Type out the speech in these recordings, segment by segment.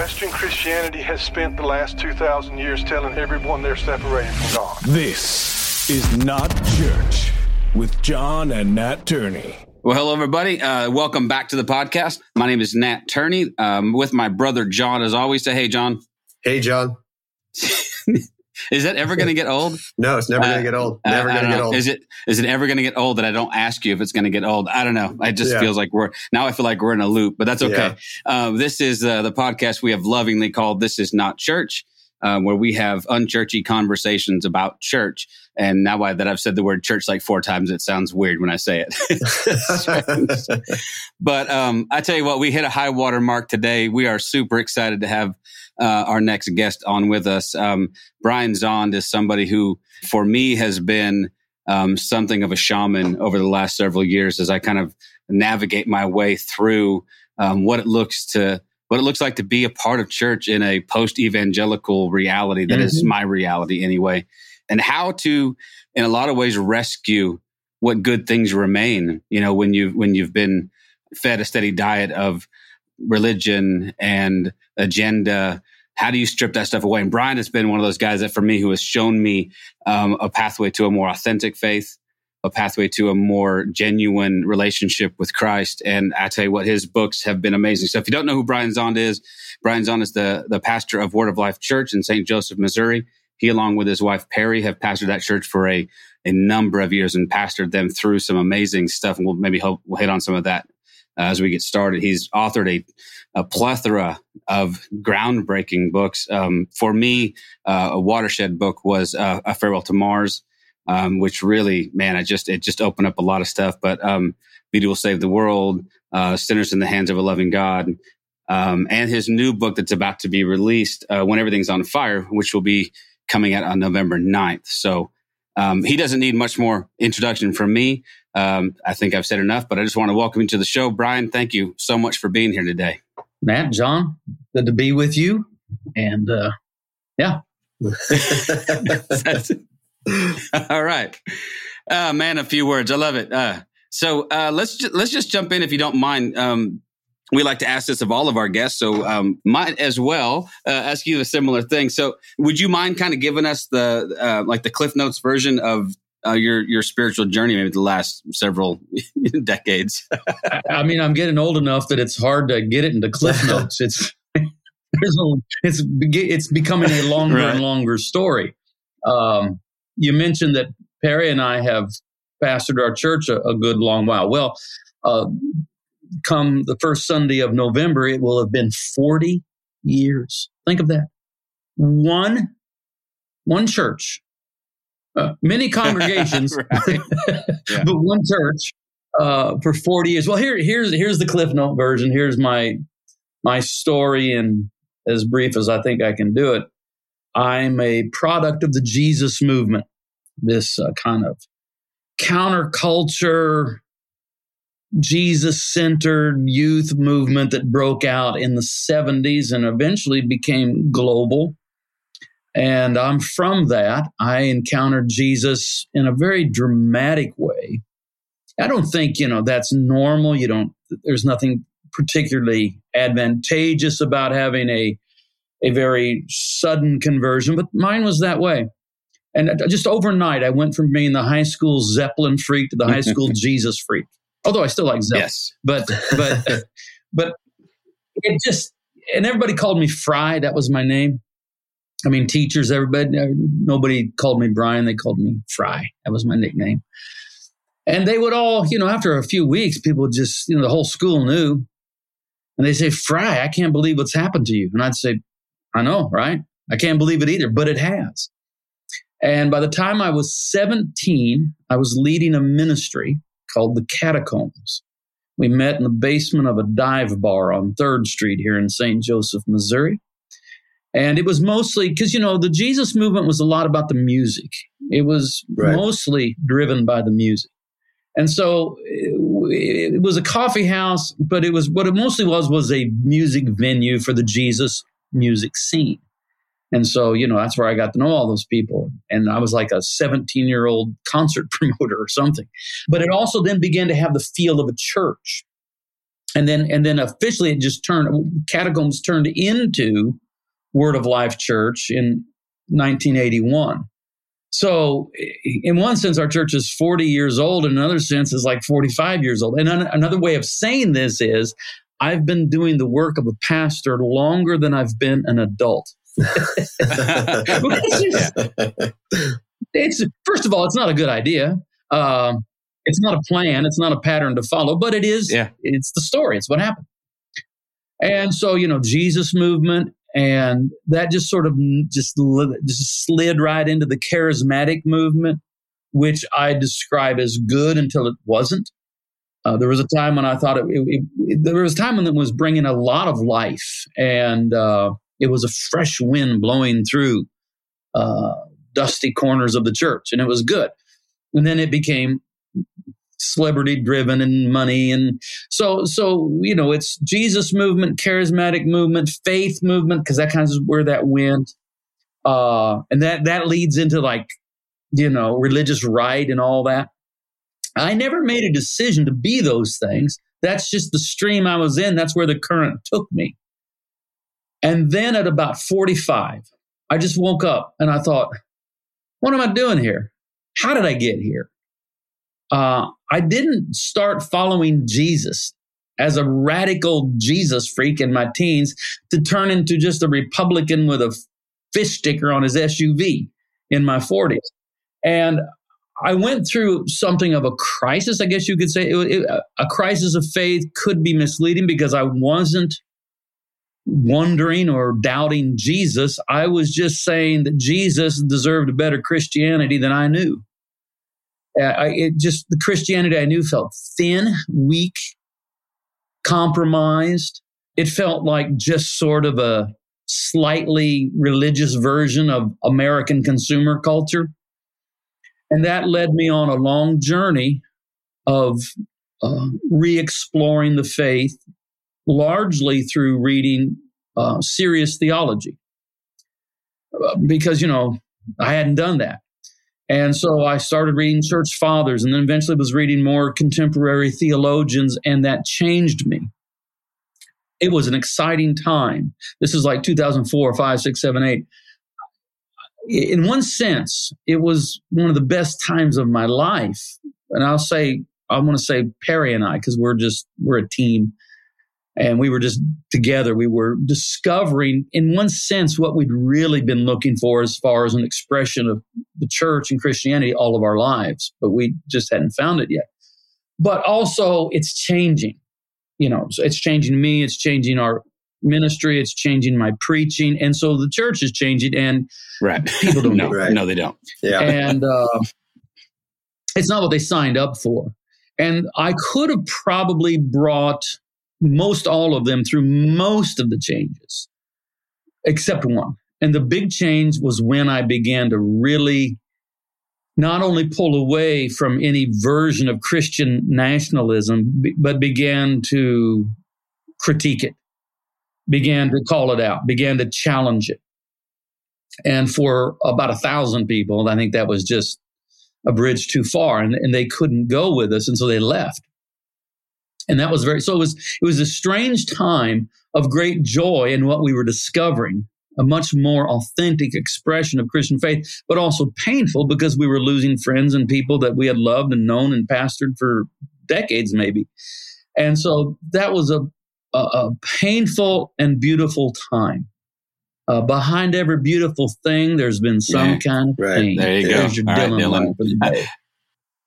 Western Christianity has spent the last 2,000 years telling everyone they're separated from God. This is not church with John and Nat Turney. Well, hello, everybody. Uh, welcome back to the podcast. My name is Nat Turney. Um, with my brother John, as always. Say, hey, John. Hey, John. Is that ever going to get old? No, it's never going to get old. Uh, Never going to get old. Is it is it ever going to get old that I don't ask you if it's going to get old? I don't know. It just Yeah. feels like we're now. I feel like we're in a loop, but that's okay. Uh, this is uh, the podcast we have lovingly called "This Is Not Church," uh, where we have unchurchy conversations about church. And now I- that I've said the word church like four times, it sounds weird when I say it. But um, I tell you what, we hit a high water mark today. We are super excited to have uh, our next guest on with us. Um, Brian Zahnd is somebody who, for me, has been um, something of a shaman over the last several years as I kind of navigate my way through um, what it looks to what it looks like to be a part of church in a post evangelical reality that is my reality anyway, and how to, in a lot of ways, rescue what good things remain. You know, when you when you've been fed a steady diet of religion and agenda. How do you strip that stuff away? And brian has been one of those guys that for me who has shown me um, a pathway to a more authentic faith a pathway to a more genuine relationship with christ. And i tell you what his books have been amazing. So if you don't know who brian zahnd is brian zahnd is the, the pastor of word of life church in st joseph missouri. He along with his wife peri have pastored that church for a, a number of years and pastored them through some amazing stuff. And we'll maybe we'll hit on some of that as we get started. He's authored a, a plethora of groundbreaking books. Um, for me, uh, a watershed book was uh, A Farewell to Mars, um, which really, man, I just it just opened up a lot of stuff. But um, Will Save the World, uh, Sinners in the Hands of a Loving God, um, and his new book that's about to be released, uh, When Everything's on Fire, which will be coming out on November 9th. So um, he doesn't need much more introduction from me. Um, I think I've said enough, but I just want to welcome you to the show. Brian, thank you so much for being here today. Matt, John, good to be with you. And uh, yeah, All right. Uh, man, a few words. I love it. Uh, so uh, let's ju- let's just jump in if you don't mind. Um, we like to ask this of all of our guests, so um, might as well uh, ask you a similar thing. So, would you mind kind of giving us the uh, like the Cliff Notes version of uh, your your spiritual journey, maybe the last several decades? I, mean, I'm getting old enough that it's hard to get it into Cliff Notes. It's it's it's becoming a longer Right. and longer story. Um, you mentioned that Peri and I have pastored our church a, a good long while. Well, uh, come the first Sunday of November, it will have been 40 years. Think of that. One, one church, uh, many congregations, Yeah. but one church uh, for 40 years. Well, here, here's here's the Cliff Note version. Here's my my story, and as brief as I think I can do it. I'm a product of the Jesus movement, this uh, kind of counterculture, Jesus centered youth movement that broke out in the 70s and eventually became global. And I'm from that. I encountered Jesus in a very dramatic way. I don't think, you know, that's normal. You don't, there's nothing particularly advantageous about having a, a very sudden conversion, but mine was that way. And just overnight, I went from being the high school Zeppelin freak to the high school Jesus freak. Although I still like Zeppelin yes. but but but it just and everybody called me Fry. That was my name. I mean, teachers, everybody, nobody called me Brian. They called me Fry. That was my nickname. And they would all, you know, after a few weeks, people just, you know, the whole school knew. And they say, Fry, I can't believe what's happened to you. And I'd say, I know, right? I can't believe it either, but it has. And by the time I was 17, I was leading a ministry called the Catacombs. We met in the basement of a dive bar on 3rd Street here in St. Joseph, Missouri. And it was mostly because, you know, the Jesus movement was a lot about the music. It was Right. mostly driven by the music. And so it, it was a coffee house, but it was what it mostly was was a music venue for the Jesus music scene. And so, you know, that's where I got to know all those people. And I was like a 17 year old concert promoter or something. But it also then began to have the feel of a church. and then and then officially it just turned catacombs turned into Word of Life Church in 1981. So, in one sense, our church is 40 years old. In another sense, is like 45 years old. And another way of saying this is, I've been doing the work of a pastor longer than I've been an adult. it's first of all, it's not a good idea. Um, it's not a plan. It's not a pattern to follow, but it is. Yeah. It's the story. It's what happened. And so, you know, Jesus movement, and that just sort of just, just slid right into the charismatic movement, which I describe as good until it wasn't. Uh, there was a time when I thought it, it, it, there was a time when it was bringing a lot of life, and uh, it was a fresh wind blowing through uh, dusty corners of the church, and it was good. And then it became celebrity driven and money and so so you know it's jesus movement charismatic movement faith movement because that kind of is where that went. Uh and that that leads into like you know religious right and all that. I never made a decision to be those things. That's just the stream i was in. That's where the current took me. And then at about 45 i just woke up and i thought what am i doing here? How did i get here uh, I didn't start following Jesus as a radical Jesus freak in my teens to turn into just a Republican with a fish sticker on his SUV in my 40s. And I went through something of a crisis, I guess you could say. It, it, a crisis of faith could be misleading because I wasn't wondering or doubting Jesus. I was just saying that Jesus deserved a better Christianity than I knew. Uh, I, it just the Christianity I knew felt thin, weak, compromised. It felt like just sort of a slightly religious version of American consumer culture. And that led me on a long journey of uh, re exploring the faith, largely through reading uh, serious theology. Uh, because, you know, I hadn't done that. And so I started reading church fathers and then eventually was reading more contemporary theologians, and that changed me. It was an exciting time. This is like 2004, 5, 6, 7, 8. In one sense, it was one of the best times of my life. And I'll say, I want to say Peri and I, because we're just, we're a team and we were just together. We were discovering, in one sense, what we'd really been looking for as far as an expression of the church and Christianity all of our lives, but we just hadn't found it yet. But also, it's changing. You know, so it's changing me, it's changing our ministry, it's changing my preaching. And so the church is changing, and right. people don't no, know. Right. No, they don't. Yeah. And uh, it's not what they signed up for. And I could have probably brought most all of them through most of the changes, except one. And the big change was when I began to really not only pull away from any version of Christian nationalism, but began to critique it, began to call it out, began to challenge it. And for about a thousand people, I think that was just a bridge too far, and, and they couldn't go with us, and so they left and that was very so it was it was a strange time of great joy in what we were discovering a much more authentic expression of christian faith but also painful because we were losing friends and people that we had loved and known and pastored for decades maybe and so that was a a, a painful and beautiful time uh, behind every beautiful thing there's been some Yeah, kind of right. pain There you go. There's your All right, Dylan Dylan. line for the day.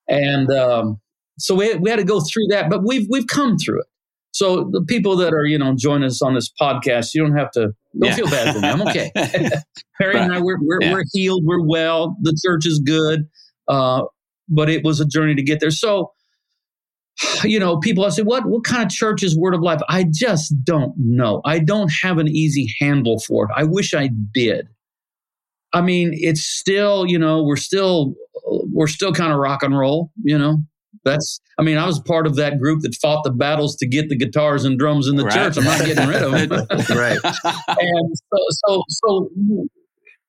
and um, so we, we had to go through that, but we've we've come through it. So the people that are you know joining us on this podcast, you don't have to don't Yeah. feel bad for me. I'm okay. Peri and I we're we're, Yeah. we're healed. We're well. The church is good, uh, but it was a journey to get there. So you know, people I say, what what kind of church is Word of Life? I just don't know. I don't have an easy handle for it. I wish I did. I mean, it's still, you know, we're still we're still kind of rock and roll, you know. That's I mean, I was part of that group that fought the battles to get the guitars and drums in the Right. church. I'm not getting rid of them. right. and so so so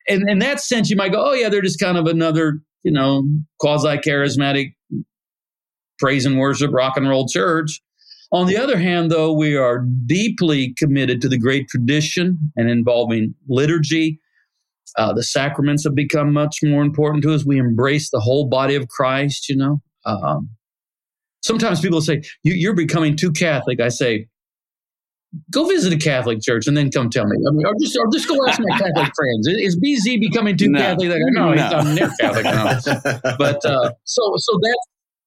in, in that sense you might go, Oh yeah, they're just kind of another, you know, quasi charismatic praise and worship rock and roll church. On the other hand, though, we are deeply committed to the great tradition and involving liturgy. Uh, the sacraments have become much more important to us. We embrace the whole body of Christ, you know. Um, sometimes people say, you, are becoming too Catholic. I say, go visit a Catholic church and then come tell me. I mean, or just, or just go ask my Catholic friends. Is BZ becoming too no. Catholic? Like, no, no. I'm near Catholic. No. but uh, so, so that's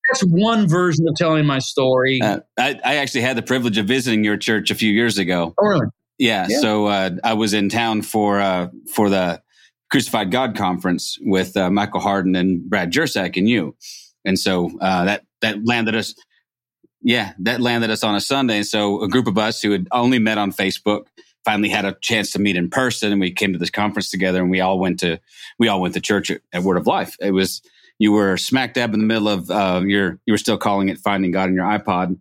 that's one version of telling my story. Uh, I, I, actually had the privilege of visiting your church a few years ago. Oh, really? Yeah. yeah. So uh, I was in town for uh, for the Crucified God conference with uh, Michael Hardin and Brad Jersak and you, and so uh, that that landed us yeah, that landed us on a Sunday. And so a group of us who had only met on Facebook finally had a chance to meet in person and we came to this conference together and we all went to we all went to church at, at Word of Life. It was you were smack dab in the middle of uh, your you were still calling it finding God in your iPod.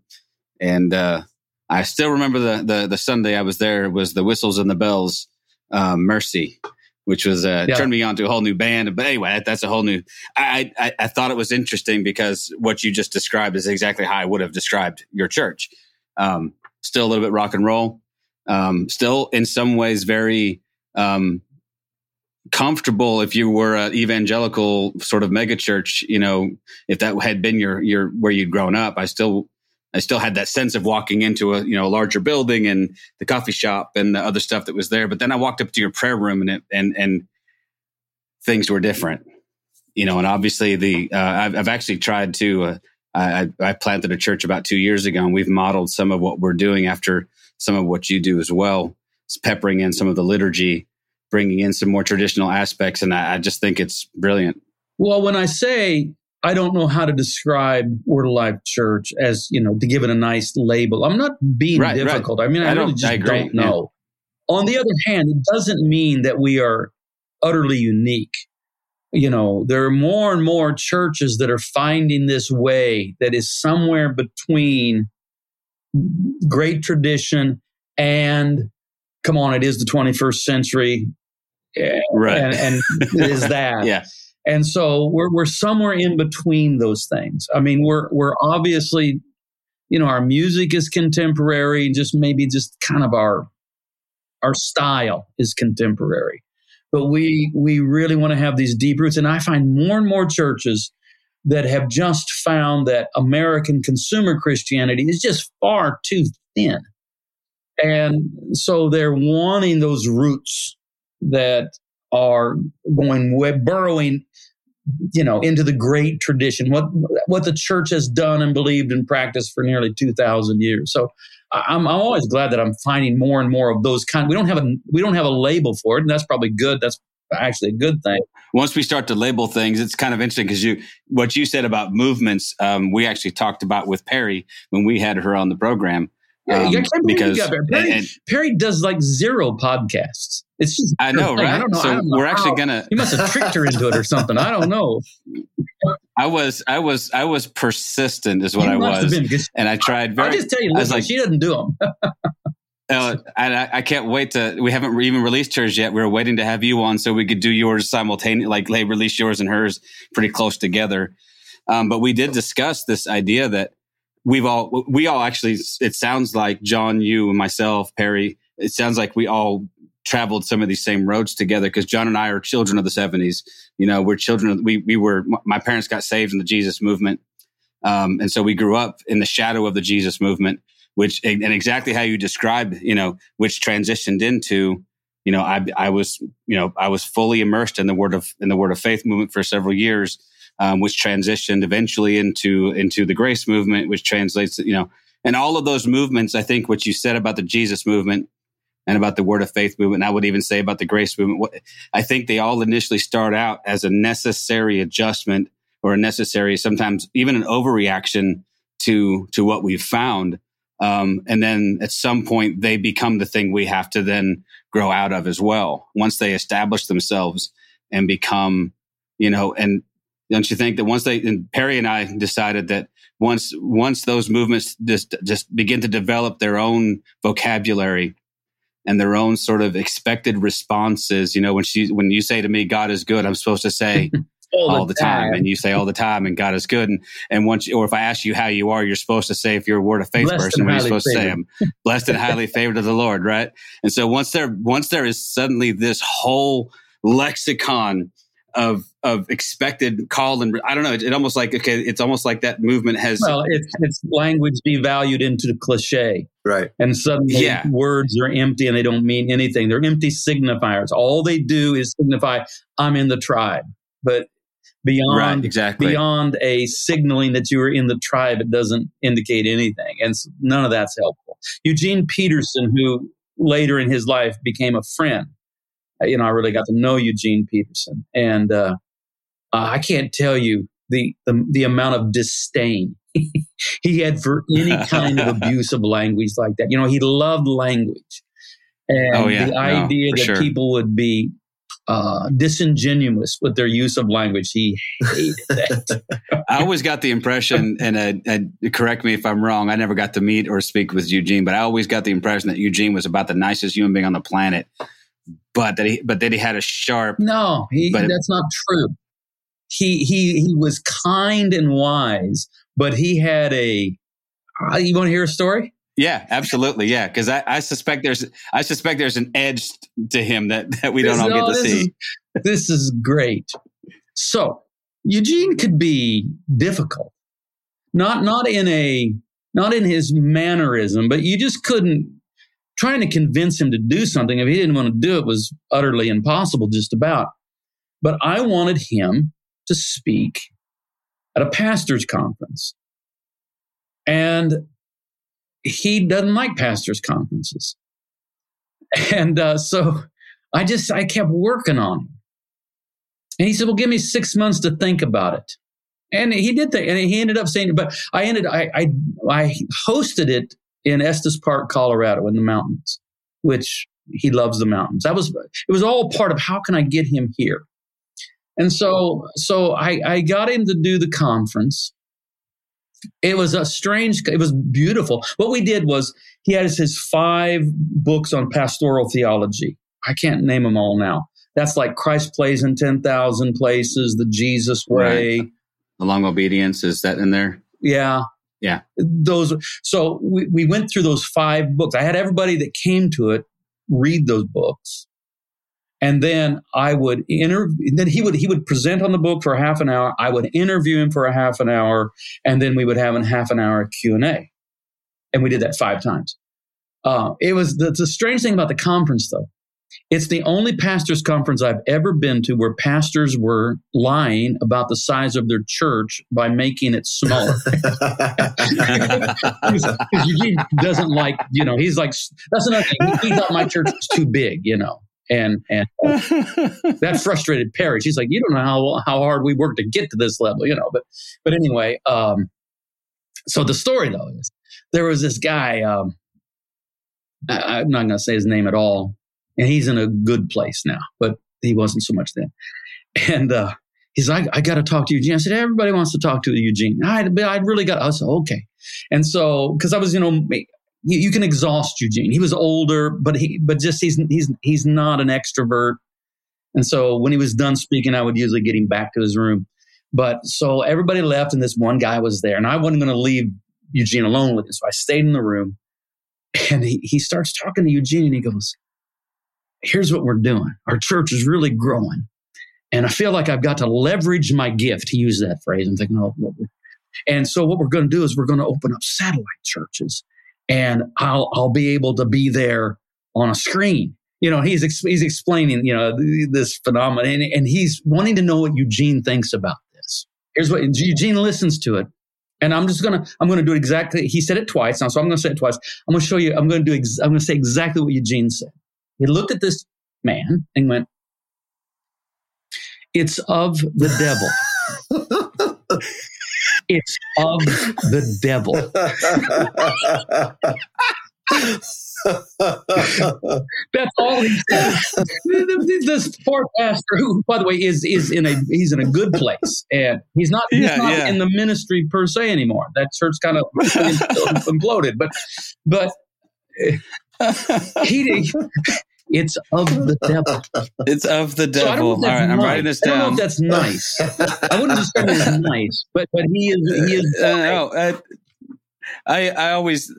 And uh, I still remember the, the the Sunday I was there was the whistles and the bells uh, mercy which was uh, yeah. turned me on to a whole new band. But anyway, that, that's a whole new. I, I, I thought it was interesting because what you just described is exactly how I would have described your church. Um, still a little bit rock and roll. Um, still in some ways very um, comfortable. If you were an evangelical sort of megachurch, you know, if that had been your your where you'd grown up, I still I still had that sense of walking into a you know a larger building and the coffee shop and the other stuff that was there. But then I walked up to your prayer room and it, and and things were different, you know. And obviously the uh, I've, I've, actually tried to. Uh, I, I planted a church about two years ago, and we've modeled some of what we're doing after some of what you do as well. It's peppering in some of the liturgy, bringing in some more traditional aspects, and I, I just think it's brilliant. Well, when I say I don't know how to describe Word of Life Church as, you know, to give it a nice label. I'm not being right, difficult. Right. I mean, I, I really just I don't know. Yeah. On the other hand, it doesn't mean that we are utterly unique. You know, there are more and more churches that are finding this way that is somewhere between great tradition and come on, it is the 21st century. Eh, right. And, and is that. yeah. And so we're we're somewhere in between those things. I mean, we're we're obviously, you know, our music is contemporary, just maybe just kind of our our style is contemporary. But we we really want to have these deep roots. And I find more and more churches that have just found that American consumer Christianity is just far too thin. And so they're wanting those roots that are going burrowing you know into the great tradition what what the church has done and believed and practiced for nearly 2000 years. So I'm, I'm always glad that i'm finding more and more of those kind we don't have a we don't have a label for it and that's probably good that's actually a good thing. Once we start to label things it's kind of interesting because you what you said about movements um, we actually talked about with peri when we had her on the program um, yeah, because Peri, and, Peri, does like zero podcasts. It's just I know, right? I don't know. So don't know we're how. actually gonna. He must have tricked her into it or something. I don't know. I was, I was, I was persistent, is what I was, been, and I tried. Very, I'll just tell you, listen, like, she doesn't do them. uh, and I, I, can't wait to. We haven't even released hers yet. We are waiting to have you on so we could do yours simultaneously, like they release yours and hers pretty close together. Um, but we did discuss this idea that we've all we all actually it sounds like John, you and myself, Peri, it sounds like we all traveled some of these same roads together because John and I are children of the 70s. You know, we're children of, we we were my parents got saved in the Jesus movement. Um, and so we grew up in the shadow of the Jesus movement, which and exactly how you described, you know, which transitioned into, you know, I I was, you know, I was fully immersed in the word of in the word of faith movement for several years um, which transitioned eventually into into the grace movement, which translates, you know, and all of those movements. I think what you said about the Jesus movement and about the Word of Faith movement, and I would even say about the grace movement. I think they all initially start out as a necessary adjustment or a necessary, sometimes even an overreaction to to what we've found. Um, and then at some point they become the thing we have to then grow out of as well. Once they establish themselves and become, you know, and don't you think that once they and Peri and I decided that once once those movements just just begin to develop their own vocabulary and their own sort of expected responses, you know, when she when you say to me God is good, I'm supposed to say all, all the, the time. time. and you say all the time, and God is good. And and once, or if I ask you how you are, you're supposed to say if you're a word of faith blessed person, what are you supposed favored. to say? I'm blessed and highly favored of the Lord, right? And so once there once there is suddenly this whole lexicon of of expected call and I don't know. It, it, almost like okay, it's almost like that movement has. Well, it's it's language devalued into the cliche, right? And suddenly yeah. words are empty and they don't mean anything. They're empty signifiers. All they do is signify I'm in the tribe, but beyond right, exactly beyond a signaling that you are in the tribe, it doesn't indicate anything, and none of that's helpful. Eugene Peterson, who later in his life became a friend you know, I really got to know Eugene Peterson, and uh, I can't tell you the, the the amount of disdain he had for any kind of abusive language like that. You know, he loved language, and oh, yeah. the idea no, that sure. people would be uh, disingenuous with their use of language. He hated that. I always got the impression, and, uh, and correct me if I'm wrong, I never got to meet or speak with Eugene, but I always got the impression that Eugene was about the nicest human being on the planet but that he but that he had a sharp no he, but, that's not true he he he was kind and wise but he had a uh, you want to hear a story? Yeah absolutely yeah because I, I suspect there's i suspect there's an edge to him that that we don't all get to see is, this is great. So eugene could be difficult. Not not in a not in his mannerism but you just couldn't trying to convince him to do something if he didn't want to do it was utterly impossible just about. But i wanted him to speak at a pastor's conference. And he doesn't like pastors conferences. And uh, so i just i kept working on him and he said well give me six months to think about it. And he did that and he ended up saying but i ended i i, I hosted it in Estes Park, Colorado, in the mountains, which he loves the mountains. That was it was all part of how can I get him here, and so so I, I got him to do the conference. It was a strange. It was beautiful. What we did was he had his five books on pastoral theology. I can't name them all now. That's like Christ plays in ten thousand places, the Jesus way, right. the long obedience. Is that in there? Yeah, yeah. Those so we, we went through those five books. I had everybody that came to it read those books. And then I would interview then he would he would present on the book for half an hour. I would interview him for a half an hour, and then we would have a half an hour Q and A. And we did that five times. Uh, it was the, the strange thing about the conference though. It's the only pastors' conference I've ever been to where pastors were lying about the size of their church by making it smaller. Eugene doesn't like, you know, he's like, that's another thing. He thought my church was too big, you know. And and uh, that frustrated Peri. She's like, you don't know how how hard we worked to get to this level, you know. But but anyway, um, so the story though is there was this guy. Um, I, I'm not going to say his name at all and he's in a good place now, but he wasn't so much then. And uh, he's like, I got to talk to Eugene. I said, everybody wants to talk to Eugene. I'd, I'd really got, I said, okay. And so, because I was, you know, you, you, can exhaust Eugene. He was older, but he, but just he's he's he's not an extrovert. And so when he was done speaking, I would usually get him back to his room. But so everybody left, and this one guy was there, and I wasn't going to leave Eugene alone with him. So I stayed in the room, and he, he starts talking to Eugene, and he goes, here's what we're doing. Our church is really growing. And I feel like I've got to leverage my gift. He used that phrase. I'm thinking, oh, and so what we're going to do is we're going to open up satellite churches, and I'll I'll be able to be there on a screen. You know, he's ex- he's explaining you know this phenomenon, and, and he's wanting to know what Eugene thinks about this. Here's what Eugene listens to it, and I'm just gonna I'm gonna do it exactly. He said it twice now, so I'm gonna say it twice. I'm gonna show you. I'm gonna do. Ex- I'm gonna say exactly what Eugene said. He looked at this man and went, It's of the devil. it's of the devil. That's all he said. this poor pastor, who, by the way, is is in a he's in a good place, and he's not he's Yeah, not yeah. in the ministry per se anymore. That church kind of imploded, but but he It's of the devil. It's of the devil. know All right, I'm writing this down. I don't know if that's nice. I wouldn't describe it as nice, but but he is he is. Uh, no, uh, I I always,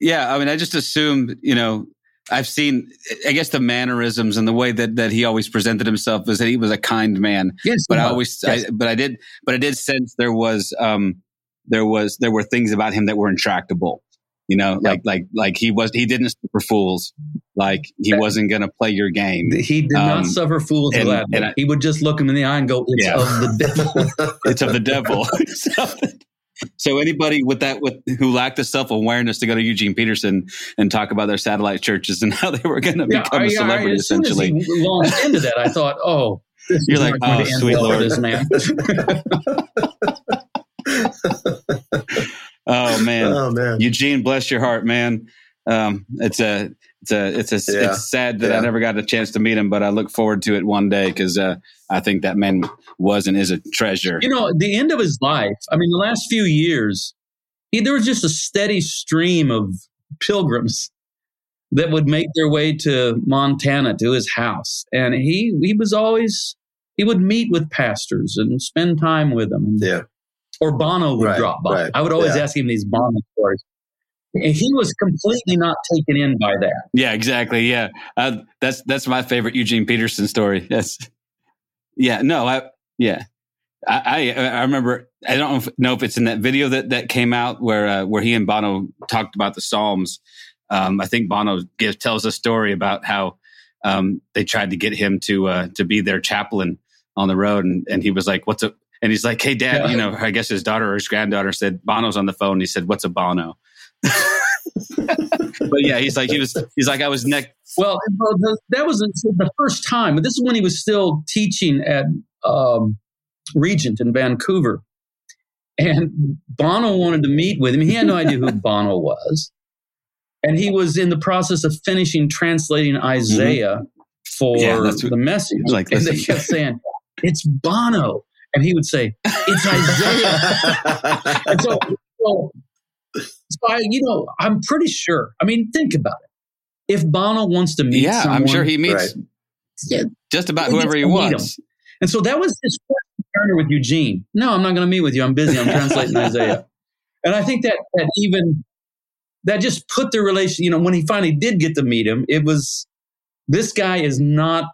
yeah. I mean, I just assumed, you know, I've seen, I guess, the mannerisms and the way that that he always presented himself was that he was a kind man. yes, But I always, Yes. I, but I did, but I did sense there was, um, there was, there were things about him that were intractable. You know, like like like he was, he didn't for fools. Like he wasn't going to play your game. He did Um, not suffer fools and- I- he would just look him in the eye and go, "It's Yeah. of the devil." it's of the devil. so, so anybody with that with who lacked the self awareness to go to Eugene Peterson and talk about their satellite churches and how they were going to Yeah, become I- a I- celebrity as essentially. he launched into that, I thought, "Oh, You're like, "Oh, sweet Lord." this man." Oh man, oh man. Eugene, bless your heart, man. Um, it's a it's a it's a Yeah. it's sad that I never got a chance to meet him, but I look forward to it one day because uh, I think that man was and is a treasure. You know, the end of his life, I mean, the last few years, he, there was just a steady stream of pilgrims that would make their way to Montana to his house. And he, he was always, he would meet with pastors and spend time with them. Yeah. Or Bono would Right, drop by. right, I would always yeah. ask him these Bono stories. And he was completely not taken in by that. Yeah, exactly. Yeah, uh, that's that's my favorite Eugene Peterson story. Yes. Yeah. No. I. Yeah. I. I, I remember. I don't know if, know if it's in that video that that came out where uh, where he and Bono talked about the Psalms. Um, I think Bono gives tells a story about how um, they tried to get him to uh, to be their chaplain on the road, and, and he was like, "What's a?" And he's like, "Hey, Dad, Yeah. you know, I guess his daughter or his granddaughter said Bono's on the phone." He said, "What's a Bono?" but yeah, he's like he was. He's like I was neck. Well, that was the first time, but this is when he was still teaching at um, Regent in Vancouver. And Bono wanted to meet with him. He had no idea who Bono was. And he was in the process of finishing translating Isaiah for Mm-hmm. Yeah, that's what- the message. Like, and they kept saying, It's Bono. And he would say, It's Isaiah. and so, so, so I, you know, I'm pretty sure. I mean, think about it. If Bono wants to meet Yeah, someone, I'm sure he meets Right. Yeah, just about he whoever he gets to meet wants. and so that was his first encounter with Eugene. No, I'm not going to meet with you. I'm busy. I'm translating Isaiah. And I think that that even that just put the relation. You know, when he finally did get to meet him, it was this guy is not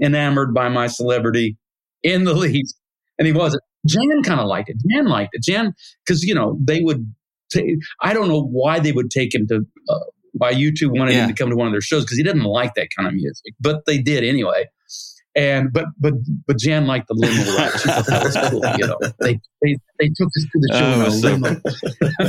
enamored by my celebrity in the least, and he wasn't. Jan kind of liked it. Jan liked it. Jan, because you know they would. ta- I don't know why they would take him to. Uh, why U2 wanted Yeah. him to come to one of their shows because he didn't like that kind of music, but they did anyway. And but but but Jan liked the limo ride. She thought that was cool. You know, they they, they took us to the show Oh, a that's so limo.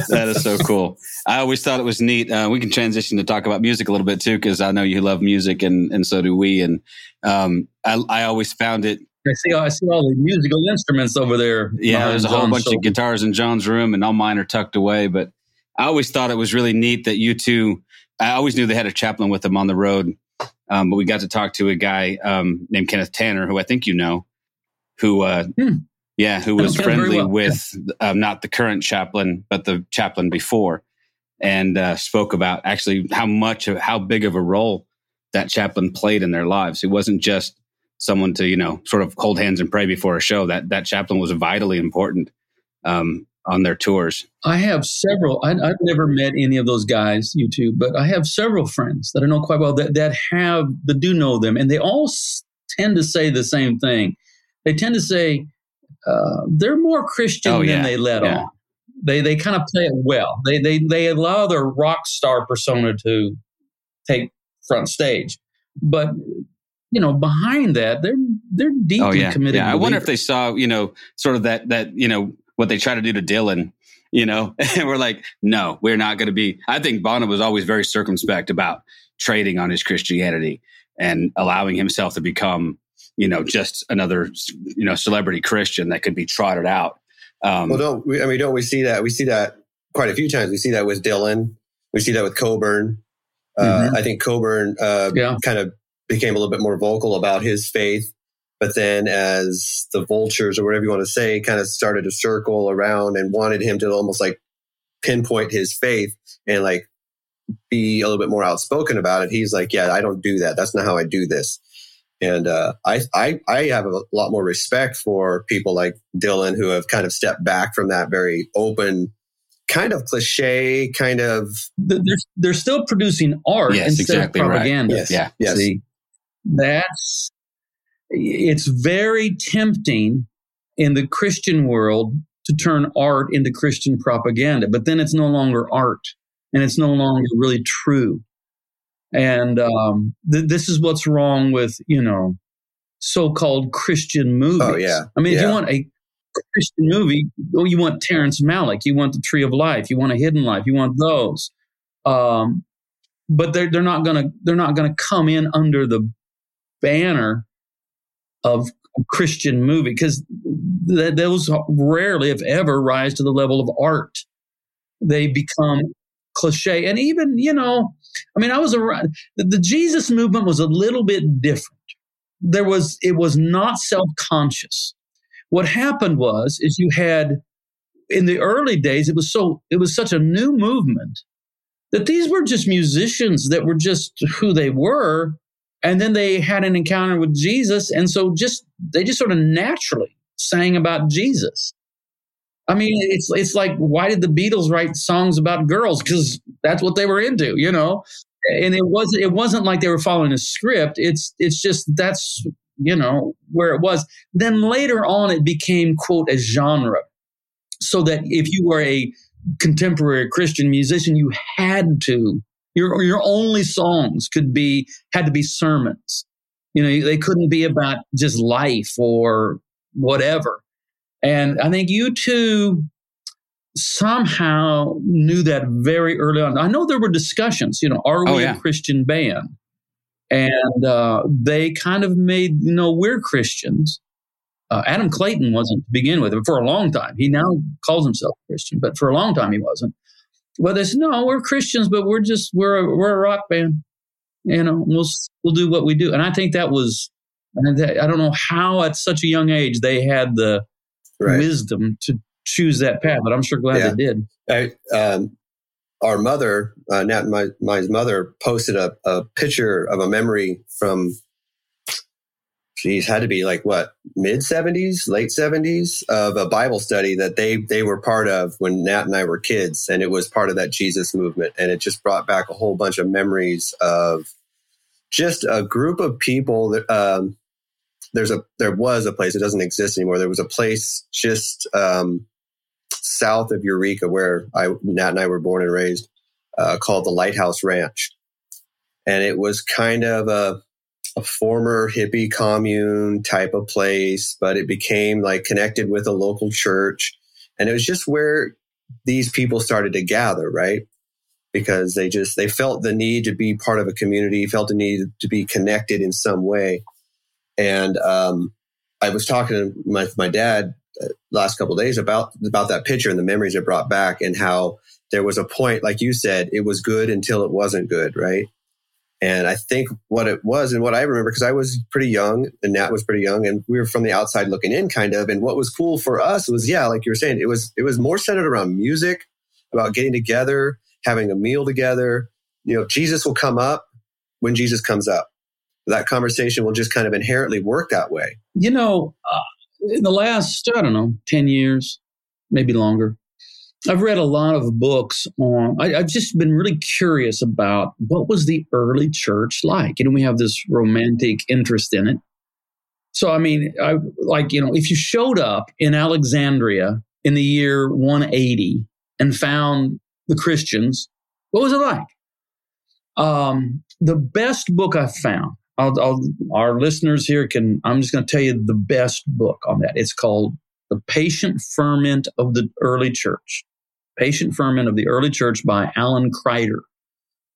that is so cool. I always thought it was neat. Uh, we can transition to talk about music a little bit too, because I know you love music, and and so do we. And um, I, I always found it. I see I see all the musical instruments over there. Yeah, there's a whole John's bunch shoulder. of guitars in John's room, and all mine are tucked away. But I always thought it was really neat that U2. I always knew they had a chaplain with them on the road, um, but we got to talk to a guy um, named Kenneth Tanner, who I think you know, who uh, Hmm. yeah, who was friendly well, with um, not the current chaplain, but the chaplain before, and uh, spoke about actually how much of how big of a role that chaplain played in their lives. It wasn't just someone to you know sort of hold hands and pray before a show. That that chaplain was vitally important um, on their tours. I have several. I, I've never met any of those guys, U2, but I have several friends that I know quite well that that have that do know them, and they all s- tend to say the same thing. They tend to say uh, they're more Christian Oh, than they let yeah. on. They they kind of play it well. They they they allow their rock star persona to take front stage, but you know behind that they're they're deeply oh yeah, committed. yeah. I wonder if they saw you know sort of that that you know what they try to do to Dylan. You know, and we're like, no, we're not going to be. I think Bono was always very circumspect about trading on his Christianity and allowing himself to become, you know, just another, you know, celebrity Christian that could be trotted out. Um, Well, don't we? I mean, don't we see that? We see that quite a few times. We see that with Dylan. We see that with Cockburn. Uh, Mhm. I think Cockburn uh, Yeah. kind of became a little bit more vocal about his faith. But then, as the vultures or whatever you want to say, kind of started to circle around and wanted him to almost like pinpoint his faith and like be a little bit more outspoken about it. He's like, yeah, I don't do that. That's not how I do this. And uh, I, I, I have a lot more respect for people like Dylan who have kind of stepped back from that very open, kind of cliche, kind of. They're, they're still producing art Yes, instead exactly of right. propaganda. Yes. Yeah. Yes. See, that's it's very tempting in the Christian world to turn art into Christian propaganda, but then it's no longer art and it's no longer really true. And um, th- this is what's wrong with you know so-called Christian movies. Oh, yeah. I mean, if you want a Christian movie, oh, you want Terrence Malick, you want The Tree of Life, you want A Hidden Life, you want those. Um, but they're they're not gonna they're not gonna come in under the banner of Christian movie because th- those rarely, if ever, rise to the level of art. They become cliche, and even you know, I mean, I was around. The, the Jesus movement was a little bit different. There was it was not self conscious. What happened was is you had in the early days it was so it was such a new movement that these were just musicians that were just who they were and then they had an encounter with Jesus and so just they just sort of naturally sang about Jesus. I mean it's it's like why did the Beatles write songs about girls cuz that's what they were into, you know? And it wasn't it wasn't like they were following a script. It's it's just that's you know where it was. Then later on it became quote a genre. So that if you were a contemporary Christian musician, you had to your your only songs could be had to be sermons. You know, they couldn't be about just life or whatever. And I think U2 somehow knew that very early on. I know there were discussions. You know, are we Oh, yeah. a Christian band? And uh, they kind of made you know we're Christians. Uh, Adam Clayton wasn't to begin with, but for a long time. He now calls himself Christian, but for a long time he wasn't. Well, they said, no, we're Christians, but we're just we're a, we're a rock band. You know, we'll we'll do what we do. And I think that was, I don't know how at such a young age they had the Right. wisdom to choose that path, but I'm sure glad Yeah. they did. I, um, our mother, uh, Nat, my, my mother posted a, a picture of a memory from, geez, had to be like what, mid 70s, late 70s of a Bible study that they, they were part of when Nat and I were kids. And it was part of that Jesus movement. And it just brought back a whole bunch of memories of just a group of people that, um, there's a, there was a place, it doesn't exist anymore. There was a place just, um, south of Eureka, where I Nat and I were born and raised, uh, called the Lighthouse Ranch, and it was kind of a, a former hippie commune type of place, but it became like connected with a local church, and it was just where these people started to gather, right? Because they just they felt the need to be part of a community, felt the need to be connected in some way, and um, I was talking to my my dad uh, last couple days about about that picture and the memories it brought back and how there was a point like you said it was good until it wasn't good right and i think what it was and what i remember because i was pretty young and nat was pretty young and we were from the outside looking in kind of. And what was cool for us was yeah like you were saying it was it was more centered around music about getting together having a meal together. You know jesus will come up when jesus comes up. That conversation will just kind of inherently work that way. You know, uh, in the last, I don't know, 10 years, maybe longer, I've read a lot of books on, I, I've just been really curious about what was the early church like? And we have this romantic interest in it. So, I mean, I like, you know, if you showed up in Alexandria in the year 180 and found the Christians, what was it like? Um, the best book I found, I'll, I'll, our listeners here can, I'm just going to tell you the best book on that. It's called The Patient Ferment of the Early Church. Patient Ferment of the Early Church by Alan Kreider,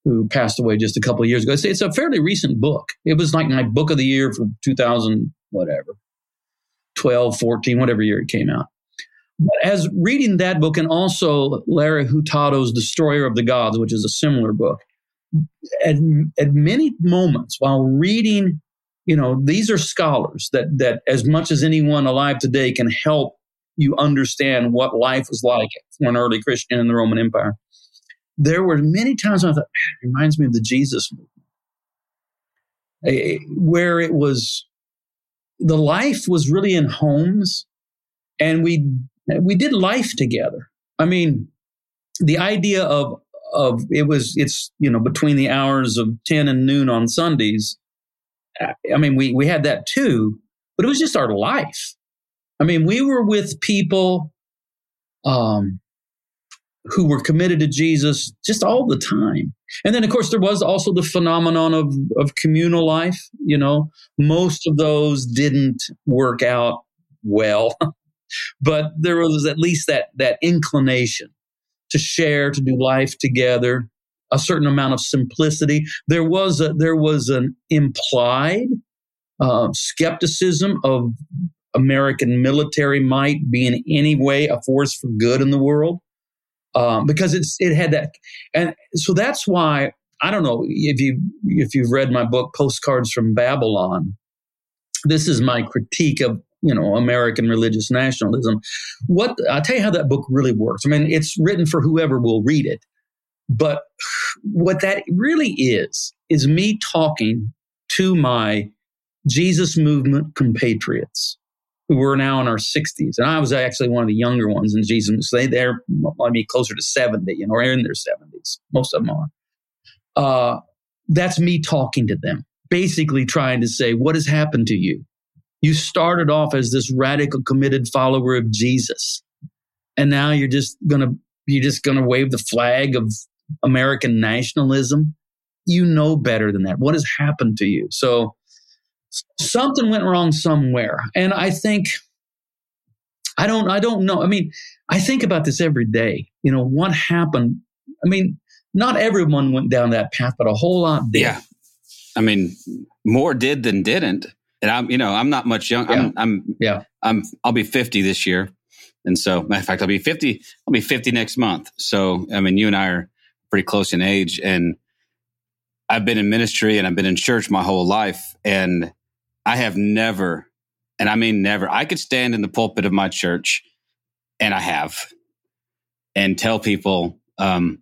who passed away just a couple of years ago. It's, it's a fairly recent book. It was like my book of the year for 2000, whatever, 12, 14, whatever year it came out. But as reading that book and also Larry Hurtado's Destroyer of the Gods, which is a similar book, at, at many moments while reading, you know, these are scholars that, that as much as anyone alive today can help you understand what life was like for an early Christian in the Roman Empire. there were many times I thought, it reminds me of the Jesus movement, where it was the life was really in homes, and we we did life together. I mean, the idea of of it was it's you know between the hours of 10 and noon on sundays i mean we we had that too but it was just our life i mean we were with people um who were committed to jesus just all the time and then of course there was also the phenomenon of of communal life you know most of those didn't work out well but there was at least that that inclination to share, to do life together, a certain amount of simplicity. There was a, there was an implied uh, skepticism of American military might be in any way a force for good in the world, um, because it's it had that, and so that's why I don't know if you if you've read my book Postcards from Babylon. This is my critique of you know American religious nationalism. What I'll tell you how that book really works. I mean, it's written for whoever will read it, but what that really is is me talking to my Jesus movement compatriots were now in our 60s. And I was actually one of the younger ones in Jesus. They, they're, I mean, closer to 70, you know, or in their 70s. Most of them are. Uh, that's me talking to them, basically trying to say, what has happened to you? You started off as this radical committed follower of Jesus. And now you're just going to you're just going to wave the flag of American nationalism. You know better than that. What has happened to you? So something went wrong somewhere. And I think I don't I don't know. I mean, I think about this every day. You know, what happened? I mean, not everyone went down that path, but a whole lot did. Yeah. I mean, more did than didn't and I'm, you know, I'm not much young. Yeah. I'm, I'm, yeah, I'm, I'll be 50 this year. And so, matter of fact, I'll be 50, I'll be 50 next month. So, I mean, you and I are pretty close in age and I've been in ministry and I've been in church my whole life. And I have never, and I mean never, I could stand in the pulpit of my church and I have and tell people, um,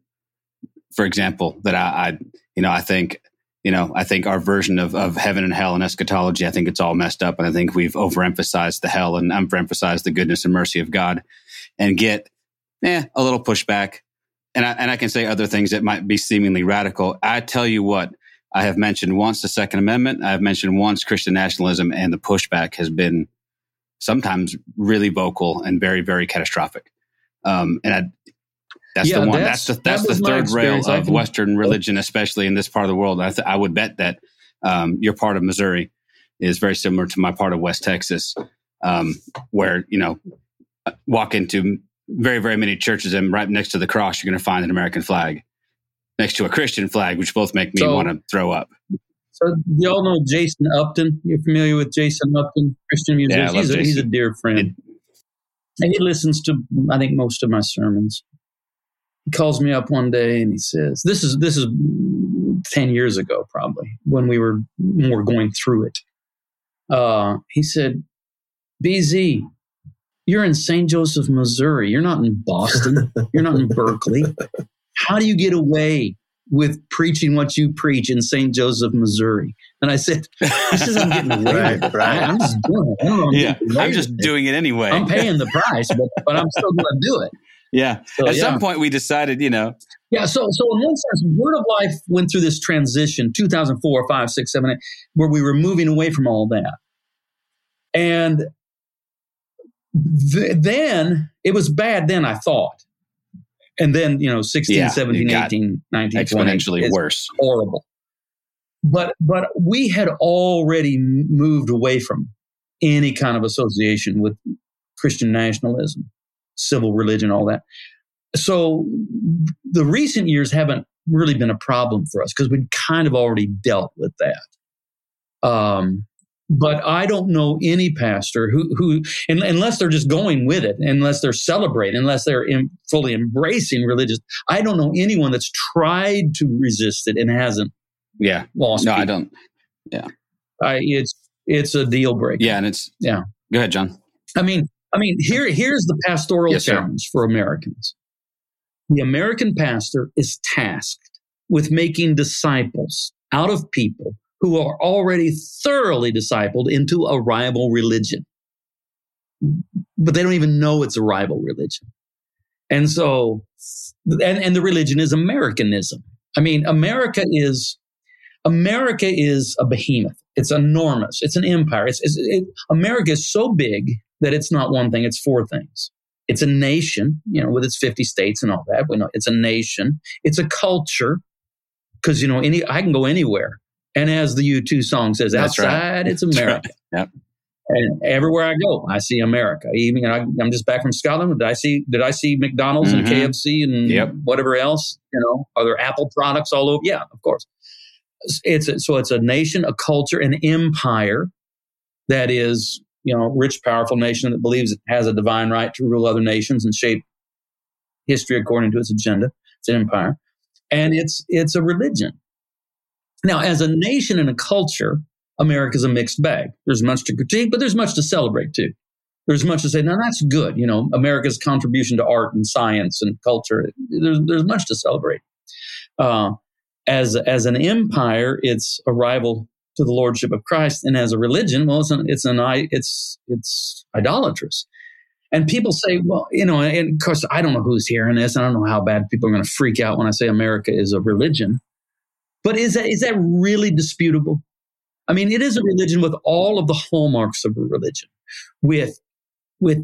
for example, that I, I, you know, I think you know, I think our version of, of heaven and hell and eschatology, I think it's all messed up. And I think we've overemphasized the hell and underemphasized the goodness and mercy of God and get, eh, a little pushback. And I, and I can say other things that might be seemingly radical. I tell you what, I have mentioned once the Second Amendment. I have mentioned once Christian nationalism, and the pushback has been sometimes really vocal and very, very catastrophic. Um, and I, that's yeah, the one. That's, that's the that's that the third rail of can, Western religion, especially in this part of the world. I, th- I would bet that um, your part of Missouri is very similar to my part of West Texas, um, where you know walk into very very many churches and right next to the cross you're going to find an American flag next to a Christian flag, which both make me so, want to throw up. So y'all know Jason Upton. You're familiar with Jason Upton, Christian musician. Yeah, he's, a, he's, a, dear friend. And he listens to I think most of my sermons he calls me up one day and he says, "This is this is ten years ago, probably when we were more going through it." Uh, he said, "BZ, you're in St. Joseph, Missouri. You're not in Boston. you're not in Berkeley. How do you get away with preaching what you preach in St. Joseph, Missouri?" And I said, "This isn't getting away right, with. Right. I, am just doing it. I'm yeah, I'm just doing it anyway. I'm paying the price, but, but I'm still going to do it." Yeah. So, At yeah. some point, we decided, you know. Yeah. So, so in one sense, Word of Life went through this transition, 2004, 5, 6, 7, 8, where we were moving away from all that. And th- then it was bad, then I thought. And then, you know, 16, yeah, 17, 18, 19, exponentially 20, worse. Horrible. But, but we had already moved away from any kind of association with Christian nationalism civil religion, all that. So the recent years haven't really been a problem for us because we'd kind of already dealt with that. Um, but I don't know any pastor who, who unless they're just going with it, unless they're celebrating, unless they're in, fully embracing religious. I don't know anyone that's tried to resist it and hasn't. Yeah, lost. No, people. I don't. Yeah, I, it's it's a deal breaker. Yeah, and it's yeah. Go ahead, John. I mean, I mean, here here's the pastoral yes, challenge sir. for Americans. The American pastor is tasked with making disciples out of people who are already thoroughly discipled into a rival religion. But they don't even know it's a rival religion. And so, and, and the religion is Americanism. I mean, America is, America is a behemoth. It's enormous. It's an empire. It's, it's it, America is so big that it's not one thing. It's four things. It's a nation, you know, with its 50 states and all that. We know it's a nation. It's a culture because, you know, any, I can go anywhere. And as the U2 song says, That's outside, right. it's America. Right. Yep. And everywhere I go, I see America. Even I, am just back from Scotland. Did I see? Did I see McDonald's Mhm. and KFC and Yep. whatever else? You know, are there Apple products all over? Yeah, of course. It's a, so it's a nation, a culture, an empire that is you know rich, powerful nation that believes it has a divine right to rule other nations and shape history according to its agenda. It's an empire, and it's it's a religion. Now, as a nation and a culture, America's a mixed bag. There's much to critique, but there's much to celebrate too. There's much to say, now that's good. You know, America's contribution to art and science and culture. There's there's much to celebrate. Uh, as as an empire, it's a rival to the lordship of Christ, and as a religion, well, it's an, it's an it's it's idolatrous. And people say, well, you know, and of course, I don't know who's hearing this, I don't know how bad people are going to freak out when I say America is a religion. But is that is that really disputable? I mean, it is a religion with all of the hallmarks of a religion, with with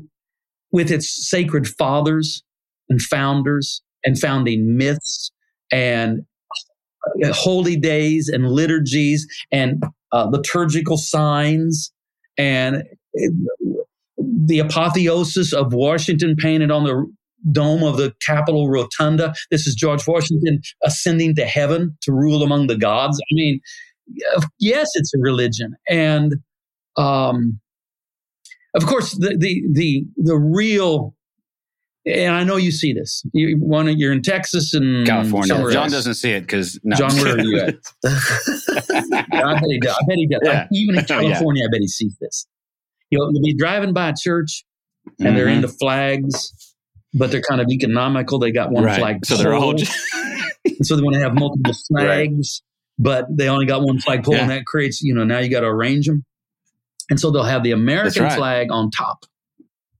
with its sacred fathers and founders and founding myths and uh, holy days and liturgies and uh, liturgical signs and uh, the apotheosis of Washington painted on the dome of the Capitol Rotunda. This is George Washington ascending to heaven to rule among the gods. I mean, yes, it's a religion, and um, of course, the the the the real. And I know you see this. You one, you're in Texas and California. John else. doesn't see it because no. John, where are you at? I bet he does. I bet he does. Yeah. Even in Yeah. California, I bet he sees this. You'll, you'll be driving by a church and they're Mhm. into flags, but they're kind of economical. They got one right. flag. So they're all pole, so they want to have multiple Right. flags, but they only got one flag pole, and that creates, you know, now you got to arrange them. And so they'll have the American right. flag on top,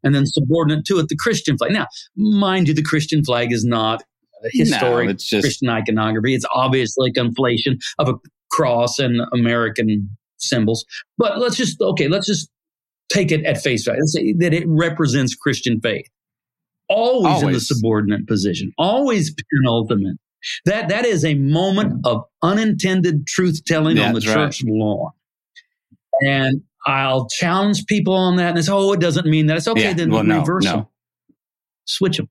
and then subordinate to it the Christian flag. Now, mind you, the Christian flag is not a historic no, just Christian iconography. It's obviously a conflation of a cross and American symbols. But let's just okay, let's just take it at face value. Let's say that it represents Christian faith. Always, in the subordinate position, always penultimate. That that is a moment of unintended truth telling on the right. church lawn. And I'll challenge people on that and say, oh, it doesn't mean that. It's okay, Yeah, then well, no, reverse no. them. Switch them.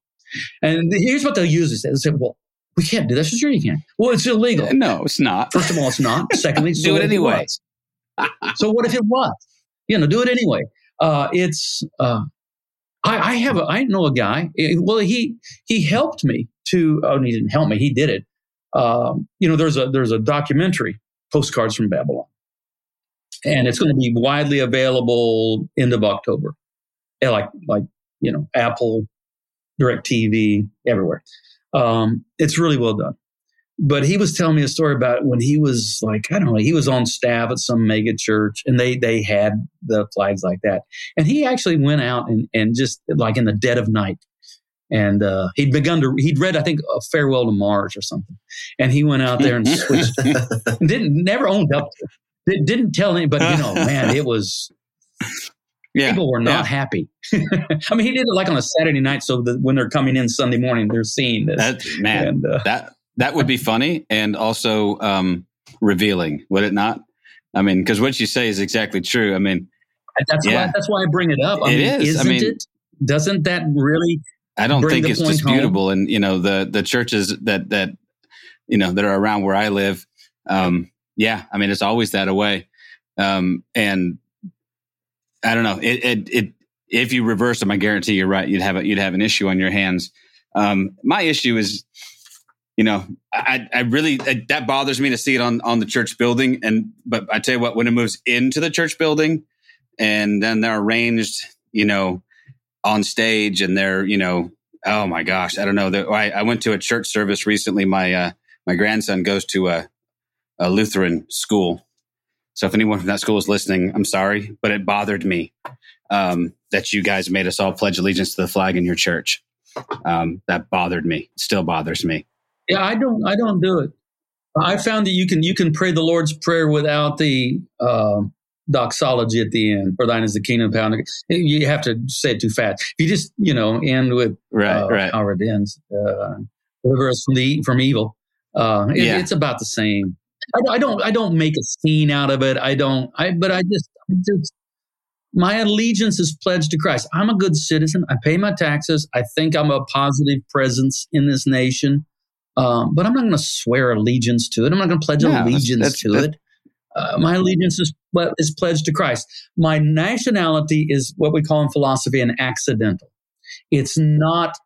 And here's what they'll use. they'll say, well, we can't do that. Sure, you can. Well, it's illegal. no, it's not. First of all, it's not. Secondly, so Do it what anyway. was? so what if it was? You know, do it anyway. Uh, it's. Uh, I, I have. A, I know a guy. eh, Well, he he helped me to. Oh, he didn't help me. He did it. Um, you know, there's a there's a documentary, Postcards from Babylon, and it's going to be widely available end of October. Yeah, like like you know, Apple, DirecTV, everywhere. Um, it's really well done but he was telling me a story about when he was like I don't know he was on staff at some mega church and they they had the flags like that and he actually went out and and just like in the dead of night and uh, he'd begun to he'd read I think a farewell to Mars or something and he went out there and switched and didn't never owned up to it. Did- didn't tell anybody you know man it was Yeah. people were not Yeah. happy I mean he did it like on a Saturday night so that when they're coming in Sunday morning they're seeing this That man, and uh, that that would be funny and also um, revealing, would it not? I mean, because what you say is exactly true. I mean, That's Yeah. why. That's why I bring it up. I It mean, is. I Isn't mean- it? Doesn't that really? I don't think it's disputable. And you know, the the churches that that you know that are around where I live, um, yeah, I mean, it's always that away. Um, and I don't know. It, it it if you reverse them, I guarantee you're right. You'd have a, you'd have an issue on your hands. Um, my issue is, you know, I I really that bothers me to see it on on the church building. And but I tell you what, when it moves into the church building, and then they're arranged, you know, on stage and they're you know oh my gosh, I don't know. I, I went to a church service recently. My uh, my grandson goes to a, a Lutheran school. So if anyone from that school is listening, I'm sorry, but it bothered me um, that you guys made us all pledge allegiance to the flag in your church. Um, that bothered me. Still bothers me. Yeah, I don't. I don't do it. I found that you can you can pray the Lord's prayer without the uh, doxology at the end. For thine is the kingdom, power. You have to say it too fast. If you just you know end with right, uh, right. how it ends, uh, deliver us from the from evil. Uh, it, yeah. it's about the same. I, I, don't I don't make a scene out of it. I don't. I but I just, just my allegiance is pledged to Christ. I'm a good citizen. I pay my taxes. I think I'm a positive presence in this nation. Um, but I'm not going to swear allegiance to it. I'm not going to pledge allegiance that's, that's, to it. Uh, my allegiance is, is pledged to Christ. My nationality is what we call in philosophy an accidental. It's not,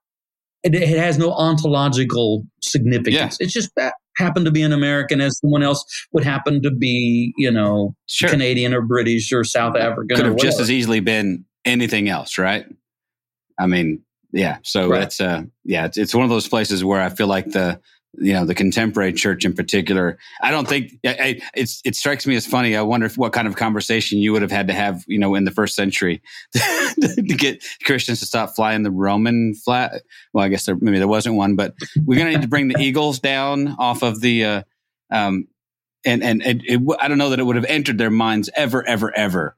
it, it has no ontological significance. Yeah. It's just that happen to be an American as someone else would happen to be, you know, sure. Canadian or British or South African. Could have just as easily been anything else, right? I mean, yeah. So right. it's uh, yeah, it's, it's one of those places where I feel like the you know the contemporary church in particular i don't think I, it's it strikes me as funny i wonder if, what kind of conversation you would have had to have you know in the first century to get christians to stop flying the roman flag well i guess there, maybe there wasn't one but we're going to need to bring the eagles down off of the uh, um, and and it, it, i don't know that it would have entered their minds ever ever ever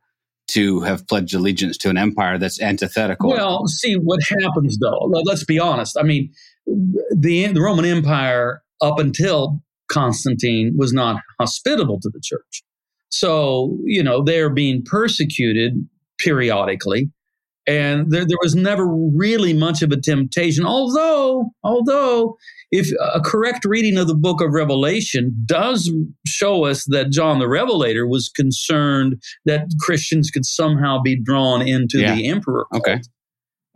to have pledged allegiance to an empire that's antithetical. Well, see what happens though. Let's be honest. I mean, the, the Roman Empire up until Constantine was not hospitable to the church. So, you know, they're being persecuted periodically. And there, there was never really much of a temptation, although, although if a correct reading of the book of Revelation does show us that John the Revelator was concerned that Christians could somehow be drawn into yeah. the emperor. Cult. Okay.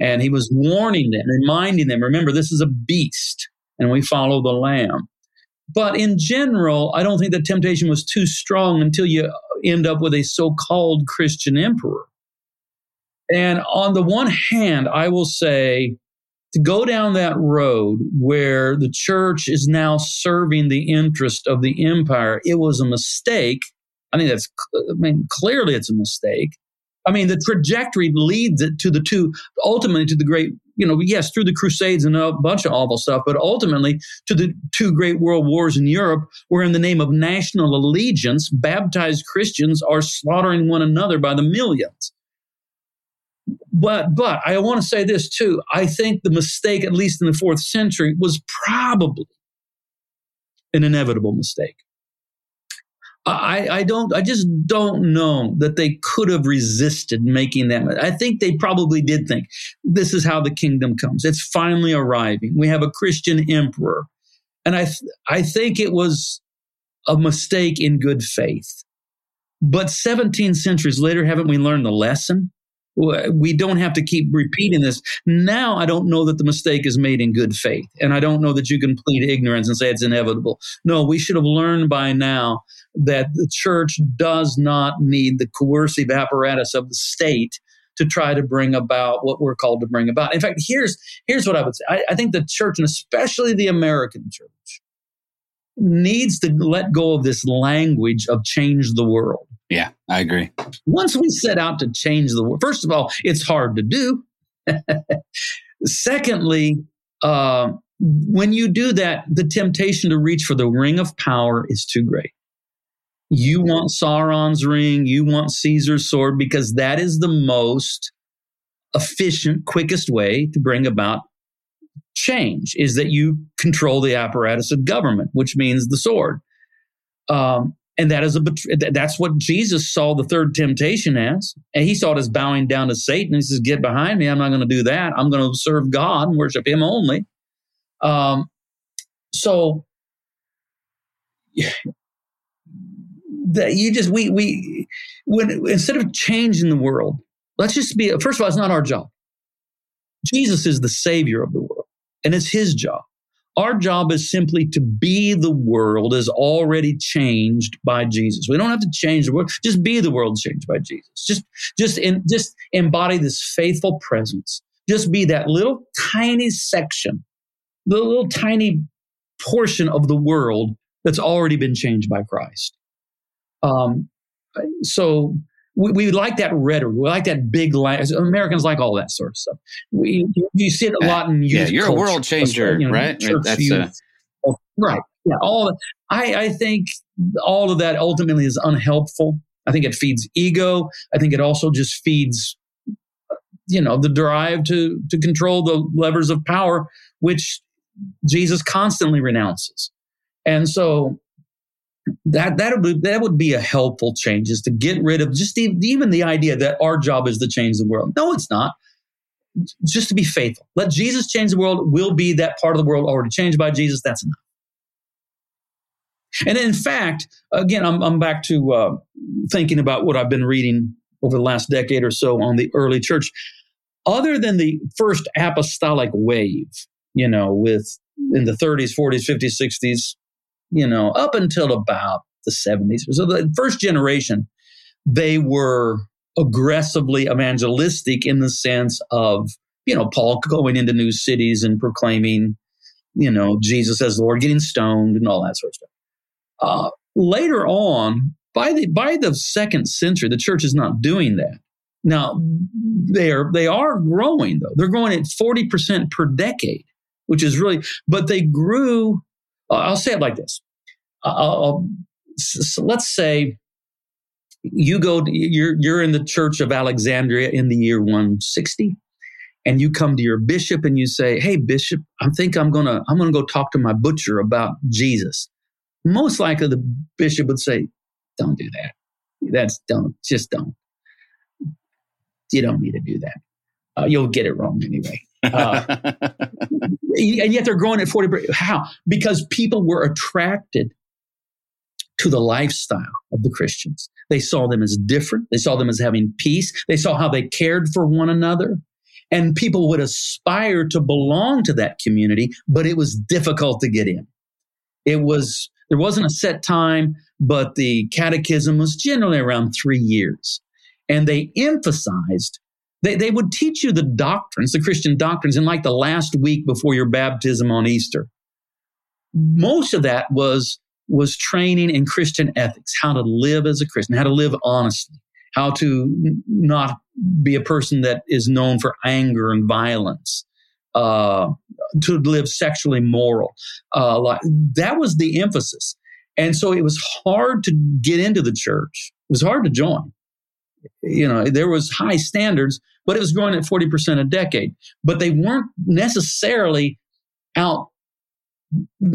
And he was warning them, reminding them, remember, this is a beast and we follow the lamb. But in general, I don't think the temptation was too strong until you end up with a so called Christian emperor. And on the one hand, I will say to go down that road where the church is now serving the interest of the empire, it was a mistake. I think that's, I mean, clearly it's a mistake. I mean, the trajectory leads it to the two, ultimately to the great, you know, yes, through the Crusades and a bunch of awful stuff, but ultimately to the two great world wars in Europe, where in the name of national allegiance, baptized Christians are slaughtering one another by the millions. But but I want to say this too. I think the mistake, at least in the fourth century, was probably an inevitable mistake. I, I don't I just don't know that they could have resisted making that. I think they probably did think this is how the kingdom comes. It's finally arriving. We have a Christian emperor. And I th- I think it was a mistake in good faith. But 17 centuries later, haven't we learned the lesson? We don't have to keep repeating this. Now, I don't know that the mistake is made in good faith. And I don't know that you can plead ignorance and say it's inevitable. No, we should have learned by now that the church does not need the coercive apparatus of the state to try to bring about what we're called to bring about. In fact, here's, here's what I would say I, I think the church, and especially the American church, needs to let go of this language of change the world. Yeah, I agree. Once we set out to change the world, first of all, it's hard to do. Secondly, uh, when you do that, the temptation to reach for the ring of power is too great. You want Sauron's ring, you want Caesar's sword, because that is the most efficient, quickest way to bring about change is that you control the apparatus of government, which means the sword. Um, and that is a that's what Jesus saw the third temptation as. And he saw it as bowing down to Satan. He says, "Get behind me! I'm not going to do that. I'm going to serve God and worship Him only." Um, so that you just we we when instead of changing the world, let's just be. First of all, it's not our job. Jesus is the Savior of the world, and it's His job. Our job is simply to be the world as already changed by Jesus. We don't have to change the world. Just be the world changed by Jesus. Just, just, in, just embody this faithful presence. just be that little tiny section, the little tiny portion of the world that's already been changed by Christ. Um, so we, we like that rhetoric. We like that big line. Americans like all that sort of stuff. We, you see it a lot in youth Yeah, you're culture, a world changer, you know, right? That's youth. uh, right. Yeah. All I, I think all of that ultimately is unhelpful. I think it feeds ego. I think it also just feeds, you know, the drive to to control the levers of power, which Jesus constantly renounces. And so that that would that would be a helpful change is to get rid of just even, even the idea that our job is to change the world. No, it's not. Just to be faithful. Let Jesus change the world. We'll be that part of the world already changed by Jesus. That's enough. And in fact, again, I'm, I'm back to uh, thinking about what I've been reading over the last decade or so on the early church. Other than the first apostolic wave, you know, with in the 30s, 40s, 50s, 60s, you know, up until about the 70s. So the first generation, they were aggressively evangelistic in the sense of, you know, Paul going into new cities and proclaiming, you know, Jesus as Lord, getting stoned and all that sort of stuff. Uh, later on, by the by the second century, the church is not doing that. Now they are they are growing though. They're growing at forty percent per decade, which is really. But they grew. I'll say it like this. I'll, so let's say you go. You're you're in the Church of Alexandria in the year one sixty, and you come to your bishop and you say, "Hey, bishop, I think I'm gonna I'm gonna go talk to my butcher about Jesus." most likely the bishop would say, don't do that. That's don't, just don't. You don't need to do that. Uh, you'll get it wrong anyway. Uh, and yet they're growing at 40. How? Because people were attracted to the lifestyle of the Christians. They saw them as different. They saw them as having peace. They saw how they cared for one another. And people would aspire to belong to that community, but it was difficult to get in. It was there wasn't a set time, but the catechism was generally around three years. And they emphasized, they, they would teach you the doctrines, the Christian doctrines, in like the last week before your baptism on Easter. Most of that was, was training in Christian ethics, how to live as a Christian, how to live honestly, how to not be a person that is known for anger and violence, uh, to live sexually moral. Uh, like, that was the emphasis. And so it was hard to get into the church. It was hard to join. You know, there was high standards, but it was growing at 40% a decade. But they weren't necessarily out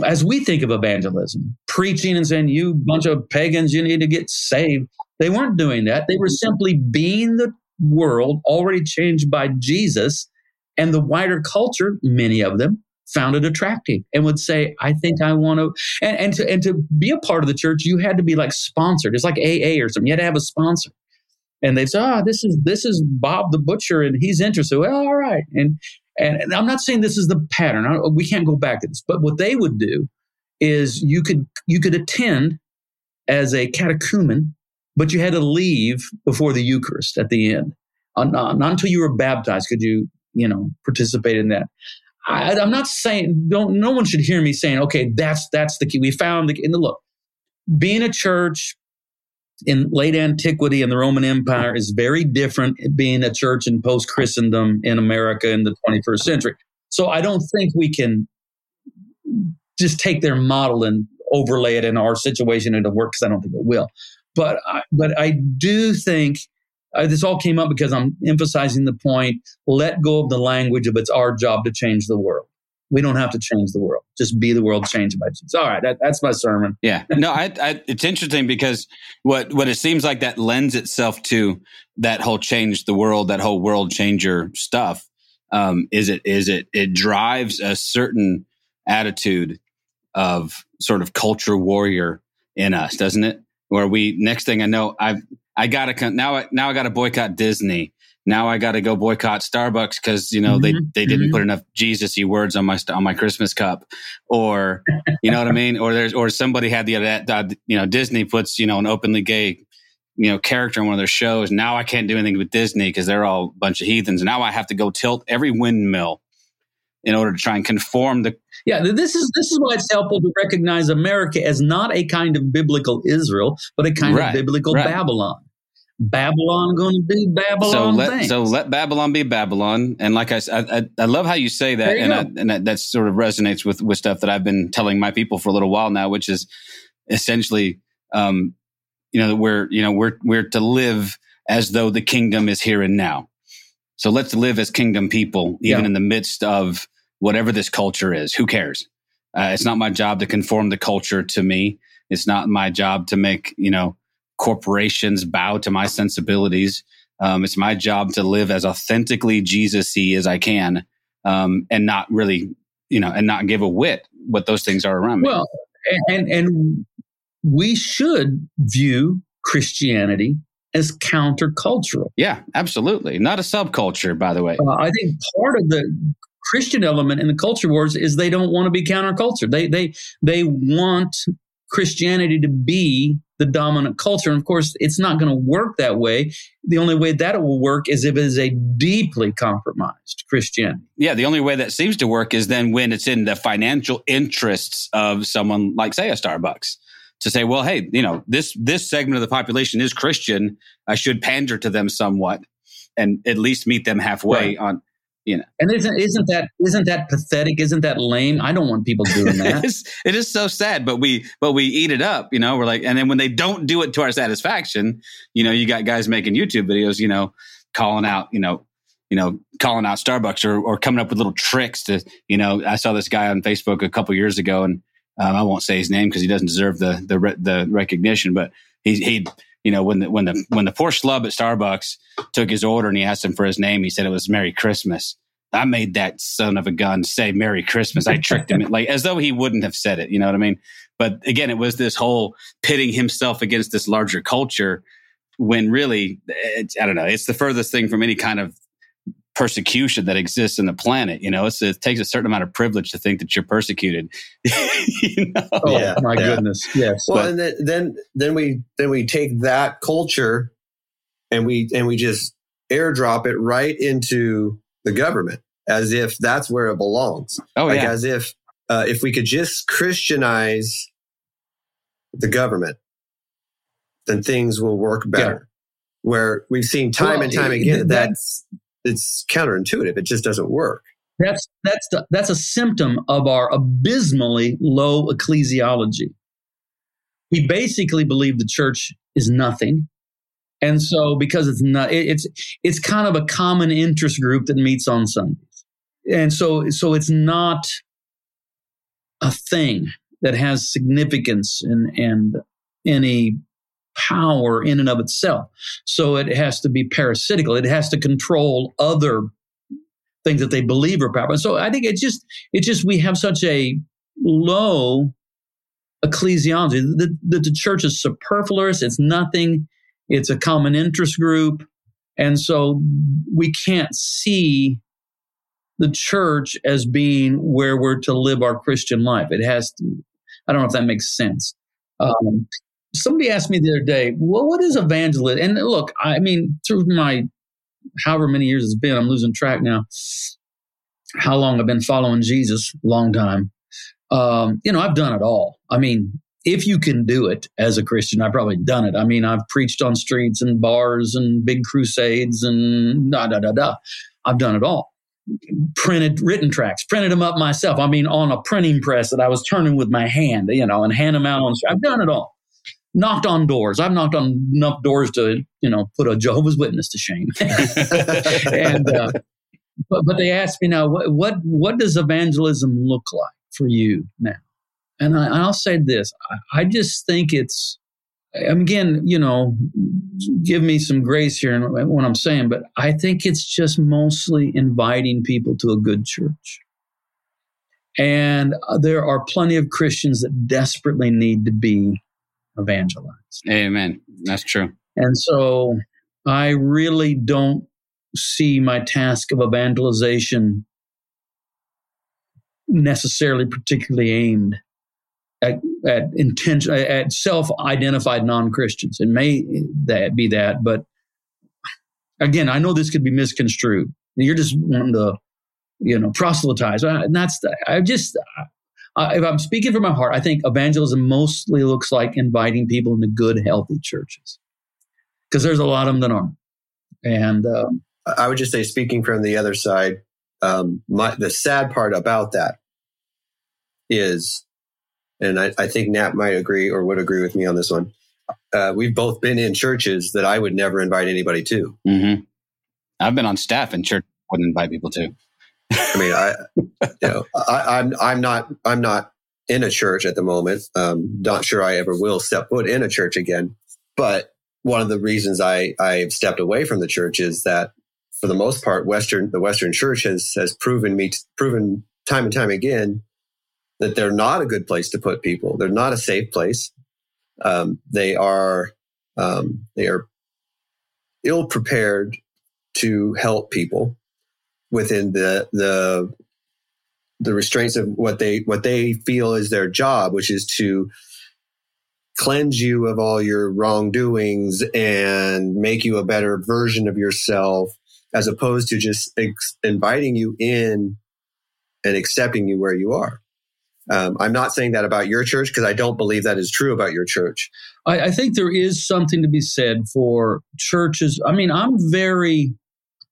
as we think of evangelism, preaching and saying, you bunch of pagans, you need to get saved. They weren't doing that. They were simply being the world already changed by Jesus and the wider culture, many of them found it attractive and would say, I think I want to and, and to and to be a part of the church, you had to be like sponsored. It's like AA or something. You had to have a sponsor. And they say, oh, this is this is Bob the butcher, and he's interested. Well, all right. And and, and I'm not saying this is the pattern. I, we can't go back to this. But what they would do is you could you could attend as a catechumen, but you had to leave before the Eucharist at the end. Uh, not, not until you were baptized could you you know, participate in that. I, am not saying don't. No one should hear me saying, "Okay, that's that's the key." We found the look. Being a church in late antiquity in the Roman Empire is very different being a church in post Christendom in America in the 21st century. So I don't think we can just take their model and overlay it in our situation and it'll work because I don't think it will. But I, but I do think uh, this all came up because I'm emphasizing the point let go of the language of it's our job to change the world. We don't have to change the world. Just be the world changed by Jesus. All right, that, that's my sermon. Yeah, no, I, I, it's interesting because what what it seems like that lends itself to that whole change the world, that whole world changer stuff. Um, is it is it it drives a certain attitude of sort of culture warrior in us, doesn't it? Where we next thing I know, I've I gotta now. I, now I gotta boycott Disney. Now I gotta go boycott Starbucks because you know mm-hmm. they they didn't mm-hmm. put enough Jesusy words on my on my Christmas cup, or you know what I mean. Or there's or somebody had the other you know Disney puts you know an openly gay you know character in one of their shows. Now I can't do anything with Disney because they're all a bunch of heathens. Now I have to go tilt every windmill in order to try and conform the yeah this is this is why it's helpful to recognize america as not a kind of biblical israel but a kind right, of biblical right. babylon babylon going to be babylon so let things. so let babylon be babylon and like i i, I love how you say that you and, I, and that, that sort of resonates with with stuff that i've been telling my people for a little while now which is essentially um you know we're you know we're we're to live as though the kingdom is here and now so let's live as kingdom people, even yeah. in the midst of whatever this culture is. Who cares? Uh, it's not my job to conform the culture to me. It's not my job to make, you know, corporations bow to my sensibilities. Um, it's my job to live as authentically Jesus-y as I can, um, and not really, you know, and not give a whit what those things are around me. Well, and and we should view Christianity as countercultural. Yeah, absolutely. Not a subculture, by the way. Uh, I think part of the Christian element in the culture wars is they don't want to be counterculture. They they they want Christianity to be the dominant culture. And of course, it's not going to work that way. The only way that it will work is if it is a deeply compromised Christianity. Yeah, the only way that seems to work is then when it's in the financial interests of someone like, say, a Starbucks to say, well, hey, you know, this this segment of the population is Christian. I should pander to them somewhat and at least meet them halfway right. on you know. And isn't isn't that isn't that pathetic? Isn't that lame? I don't want people doing that. it, is, it is so sad, but we but we eat it up, you know. We're like, and then when they don't do it to our satisfaction, you know, you got guys making YouTube videos, you know, calling out, you know, you know, calling out Starbucks or or coming up with little tricks to, you know, I saw this guy on Facebook a couple years ago, and um, I won't say his name because he doesn't deserve the the the recognition, but he he you know when the when the when the poor schlub at Starbucks took his order and he asked him for his name, he said it was Merry Christmas. I made that son of a gun say Merry Christmas. I tricked him like as though he wouldn't have said it. You know what I mean? But again, it was this whole pitting himself against this larger culture when really, eh, I don't know, it's the furthest thing from any kind of persecution that exists in the planet. You know, it takes a certain amount of privilege to think that you're persecuted. you know? Oh yeah, my yeah. goodness, yes. Well, but, and then, then then we then we take that culture and we and we just airdrop it right into the government as if that's where it belongs. Oh like yeah, as if uh, if we could just Christianize the government, then things will work better. Yeah. Where we've seen time well, and time again that that's it's counterintuitive. It just doesn't work. That's that's the, that's a symptom of our abysmally low ecclesiology. We basically believe the church is nothing, and so because it's not, it, it's it's kind of a common interest group that meets on Sundays, and so so it's not a thing that has significance and and any power in and of itself. So it has to be parasitical. It has to control other things that they believe are powerful. And so I think it's just it's just we have such a low ecclesiology that the, the church is superfluous. It's nothing. It's a common interest group, and so we can't see the church as being where we're to live our Christian life. It has to. I don't know if that makes sense. Um, somebody asked me the other day, well, what is evangelism? And look, I mean, through my however many years it's been, I'm losing track now. How long I've been following Jesus? Long time. Um, you know, I've done it all. I mean, if you can do it as a Christian, I've probably done it. I mean, I've preached on streets and bars and big crusades and da da da da. I've done it all. Printed written tracks, printed them up myself. I mean, on a printing press that I was turning with my hand, you know, and hand them out on. I've done it all knocked on doors. I've knocked on enough doors to, you know, put a Jehovah's Witness to shame. and, uh, but, but they asked me now, what, what, what does evangelism look like for you now? And I, will say this, I, I just think it's, again, you know, give me some grace here in what I'm saying, but I think it's just mostly inviting people to a good church. And there are plenty of Christians that desperately need to be evangelized. Amen. That's true. And so I really don't see my task of evangelization necessarily particularly aimed at, at intention at self-identified non-Christians. It may that be that, but again, I know this could be misconstrued. You're just wanting to, you know, proselytize. And that's the, I just uh, if I'm speaking from my heart, I think evangelism mostly looks like inviting people into good, healthy churches because there's a lot of them that aren't. And um, I would just say, speaking from the other side, um, my, the sad part about that is, and I, I, think Nat might agree or would agree with me on this one. Uh, we've both been in churches that I would never invite anybody to. Mm-hmm. I've been on staff in church, wouldn't invite people to. I mean, I, you know, I, am I'm, I'm not, I'm not in a church at the moment. Um, not sure I ever will step foot in a church again. But one of the reasons I, I've stepped away from the church is that for the most part, Western, the Western church has, has proven me, proven time and time again that they're not a good place to put people. They're not a safe place. Um, they are, um, they are ill prepared to help people within the the the restraints of what they what they feel is their job, which is to cleanse you of all your wrongdoings and make you a better version of yourself, as opposed to just ex- inviting you in and accepting you where you are. Um, I'm not saying that about your church because I don't believe that is true about your church. I, I think there is something to be said for churches. I mean, I'm very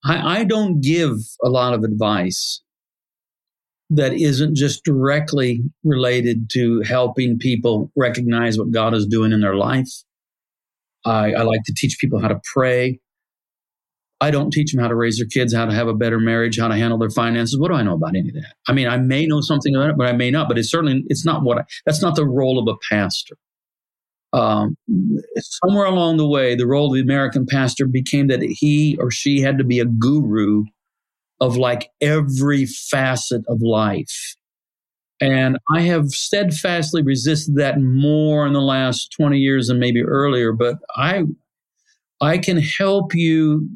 I, I don't give a lot of advice that isn't just directly related to helping people recognize what God is doing in their life. I, I, like to teach people how to pray. I don't teach them how to raise their kids, how to have a better marriage, how to handle their finances. What do I know about any of that? I mean, I may know something about it, but I may not. But it's certainly it's not what I, that's not the role of a pastor um, somewhere along the way, the role of the American pastor became that he or she had to be a guru of like every facet of life. And I have steadfastly resisted that more in the last 20 years than maybe earlier, but I, I can help you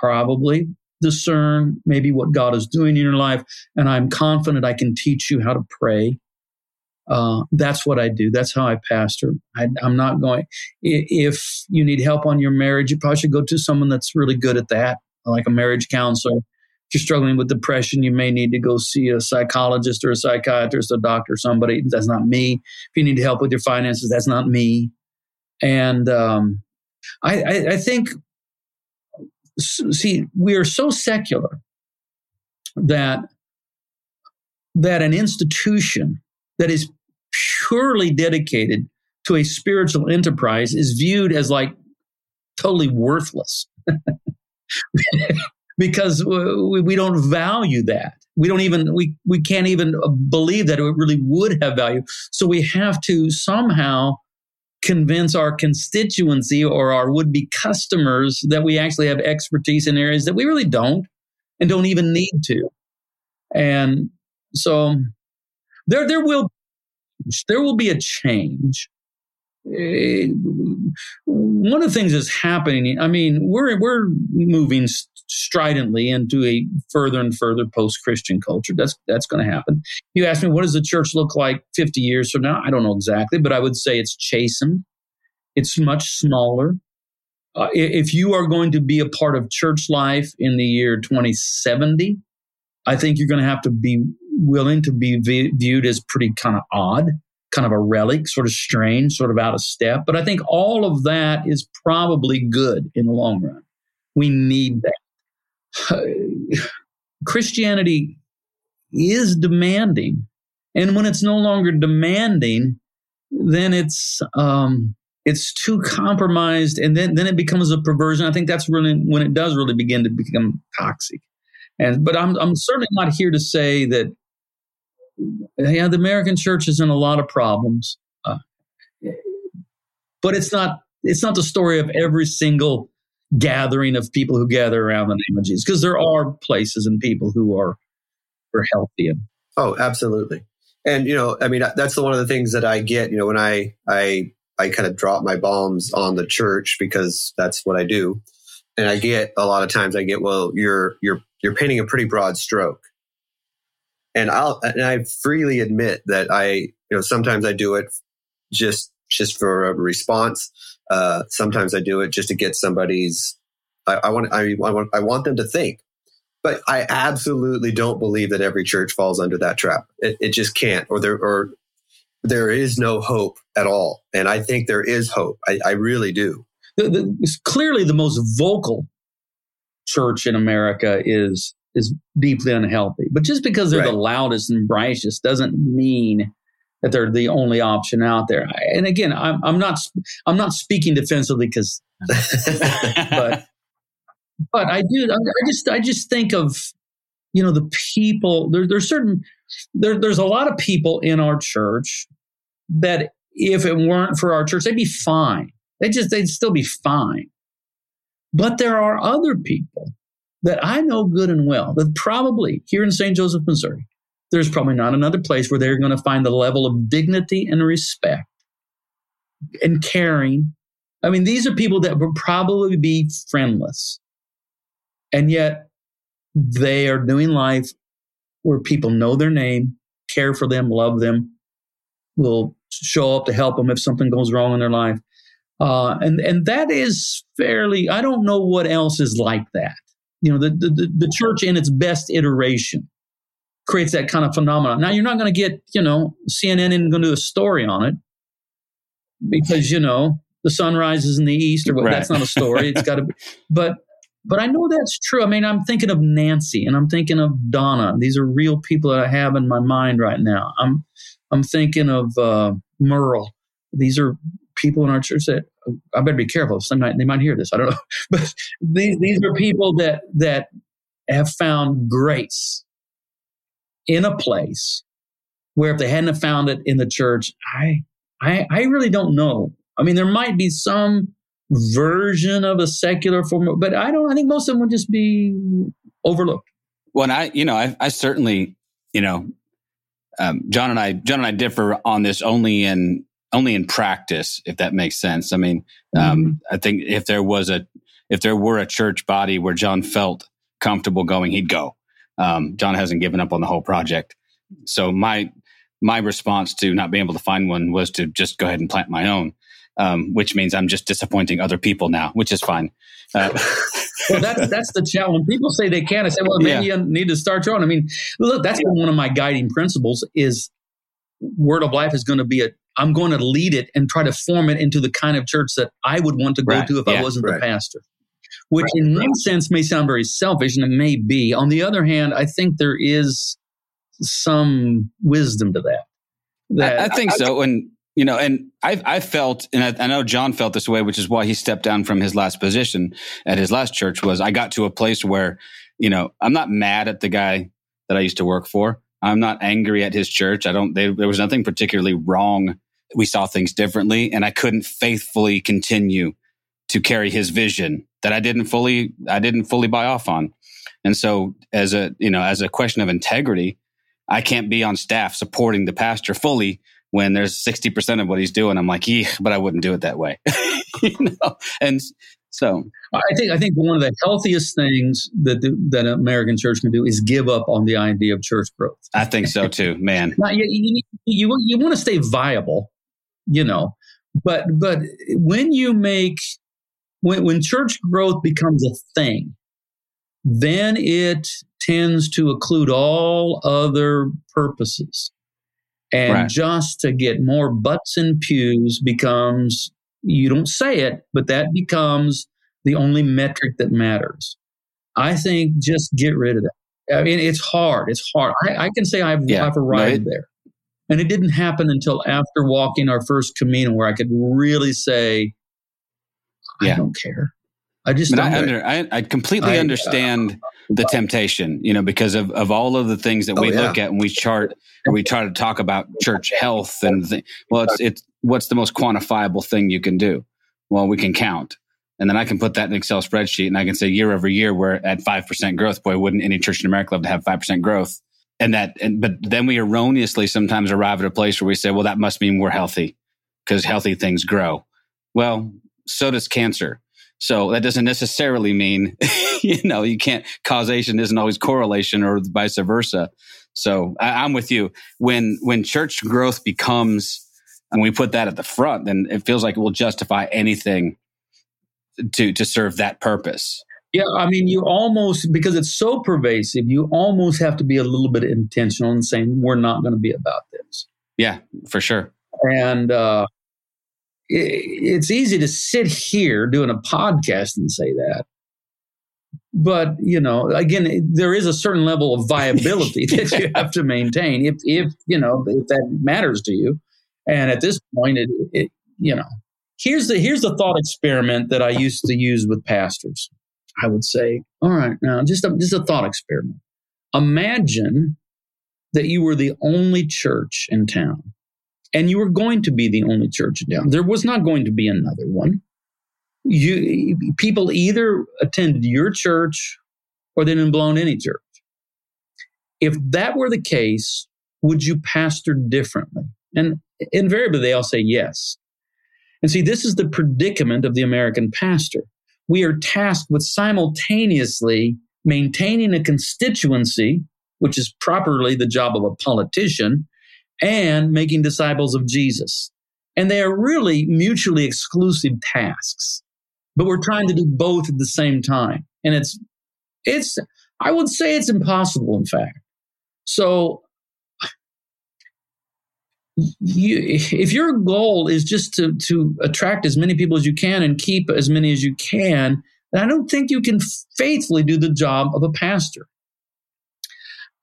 probably discern maybe what God is doing in your life. And I'm confident I can teach you how to pray. Uh, that's what I do. That's how I pastor. I, am not going. If you need help on your marriage, you probably should go to someone that's really good at that, like a marriage counselor. If you're struggling with depression, you may need to go see a psychologist or a psychiatrist, a doctor, somebody. That's not me. If you need help with your finances, that's not me. And um, I, I, I think, see, we are so secular that that an institution that is purely dedicated to a spiritual enterprise is viewed as like totally worthless. Because we, we don't value that. We don't even we, we can't even believe that it really would have value. So we have to somehow convince our constituency or our would-be customers that we actually have expertise in areas that we really don't and don't even need to. And so there there will there will be a change. Uh, one of the things that's happening, I mean, we're we're moving stridently into a further and further post-Christian culture. That's that's going to happen. You ask me, what does the church look like 50 years from now? I don't know exactly, but I would say it's chastened. It's much smaller. Uh, if you are going to be a part of church life in the year 2070, I think you're going to have to be willing to be viewed as pretty kind of odd, kind of a relic, sort of strange, sort of out of step. But I think all of that is probably good in the long run. We need that. Christianity is demanding. And when it's no longer demanding, then it's um, it's too compromised, and then then it becomes a perversion. I think that's really when it does really begin to become toxic. And but I'm I'm certainly not here to say that yeah, the American church is in a lot of problems, uh, but it's not it's not the story of every single gathering of people who gather around the name of Jesus because there are places and people who are are healthy and oh absolutely. And you know i mean that's one of the things that i get you know when i i i kind of drop my bombs on the church because that's what i do. And i get a lot of times i get well you're you're you're painting a pretty broad stroke and I'll and I freely admit that I you know sometimes I do it just just for a response. Uh, sometimes I do it just to get somebody's. I, I want I, I want I want them to think, but I absolutely don't believe that every church falls under that trap. It, it just can't, or there or there is no hope at all. And I think there is hope. I, I really do. The, the, clearly, the most vocal church in America is is deeply unhealthy. But just because they're right. the loudest and brightest doesn't mean that they're the only option out there. And again, I'm, I'm not I'm not speaking defensively because, but but I do. I just I just think of you know the people. There, there's certain there, there's a lot of people in our church that if it weren't for our church, they'd be fine. They just they'd still be fine. But there are other people that I know good and well that probably here in St. Joseph, Missouri, there's probably not another place where they're going to find the level of dignity and respect and caring. I mean, these are people that would probably be friendless. And yet they are doing life where people know their name, care for them, love them, will show up to help them if something goes wrong in their life. Uh, and and that is fairly. I don't know what else is like that. You know, the the, the church in its best iteration creates that kind of phenomenon. Now you're not going to get you know CNN isn't going to do a story on it because you know the sun rises in the east or what. Right. That's not a story. It's got to be. But but I know that's true. I mean, I'm thinking of Nancy and I'm thinking of Donna. These are real people that I have in my mind right now. I'm I'm thinking of uh, Merle. These are people in our church that I better be careful. Some night they might hear this. I don't know, but these these are people that that have found grace in a place where if they hadn't found it in the church, I I I really don't know. I mean, there might be some version of a secular form, but I don't. I think most of them would just be overlooked. Well, I you know I, I certainly you know um, John and I John and I differ on this only in only in practice, if that makes sense. I mean, um, mm-hmm. I think if there was a if there were a church body where John felt comfortable going, he'd go. Um, John hasn't given up on the whole project, so my my response to not being able to find one was to just go ahead and plant my own, um, which means I'm just disappointing other people now, which is fine. Uh, well, that's that's the challenge. When people say they can't, I say, well, maybe yeah. you need to start your own. I mean, look, that's been one of my guiding principles. Is Word of Life is going to be a. I'm going to lead it and try to form it into the kind of church that I would want to go right. to if yeah, I wasn't right. the pastor. Which, right. in one sense, may sound very selfish, and it may be. On the other hand, I think there is some wisdom to that. that I, I think I, so. And you know, and I've, I felt, and I, I, know John felt this way, which is why he stepped down from his last position at his last church was I got to a place where, you know, I'm not mad at the guy that I used to work for. I'm not angry at his church. I don't, they, there was nothing particularly wrong. We saw things differently and I couldn't faithfully continue to carry his vision that I didn't fully, I didn't fully buy off on. And so as a, you know, as a question of integrity, I can't be on staff supporting the pastor fully when there's 60% of what he's doing. I'm like, yeah, but I wouldn't do it that way. you know? And so I think, I think one of the healthiest things that, the, that an American church can do is give up on the idea of church growth. I think so too, man. now, you, you, you, you want to stay viable, you know, but, but when you make, when, when church growth becomes a thing, then it tends to occlude all other purposes. And right. just to get more butts and pews becomes, you don't say it, but that becomes the only metric that matters. I think just get rid of that. I mean, it's hard. It's hard. I, I can say I've, yeah, I've arrived there. And it didn't happen until after walking our first Camino where I could really say, I yeah. don't care. I just I, under, I, I, completely I, understand uh, the temptation, you know, because of, of all of the things that oh, we yeah. look at and we chart and we try to talk about church health and th- well, it's it's what's the most quantifiable thing you can do? Well, we can count, and then I can put that in Excel spreadsheet and I can say year over year we're at five percent growth. Boy, wouldn't any church in America love to have five percent growth? And that, and but then we erroneously sometimes arrive at a place where we say, well, that must mean we're healthy because healthy things grow. Well, so does cancer so that doesn't necessarily mean, you know, you can't, causation isn't always correlation or vice versa. So I, am with you. When, when church growth becomes, And we put that at the front, then it feels like it will justify anything to to serve that purpose. Yeah, I mean, you almost because it's so pervasive, you almost have to be a little bit intentional in saying we're not going to be about this. Yeah, for sure. And uh, it, it's easy to sit here doing a podcast and say that, but you know, again, there is a certain level of viability that you have to maintain if if you know if that matters to you. And at this point, it, it you know, here's the here's the thought experiment that I used to use with pastors. I would say, all right, now just a, just a thought experiment. Imagine that you were the only church in town, and you were going to be the only church in town. There was not going to be another one. You people either attended your church or they didn't belong to any church. If that were the case, would you pastor differently? And invariably, they all say yes. And see, this is the predicament of the American pastor. We are tasked with simultaneously maintaining a constituency, which is properly the job of a politician, and making disciples of Jesus. And they are really mutually exclusive tasks. But we're trying to do both at the same time. And it's, it's, I would say it's impossible, in fact. So you, if your goal is just to, to attract as many people as you can and keep as many as you can, then I don't think you can faithfully do the job of a pastor.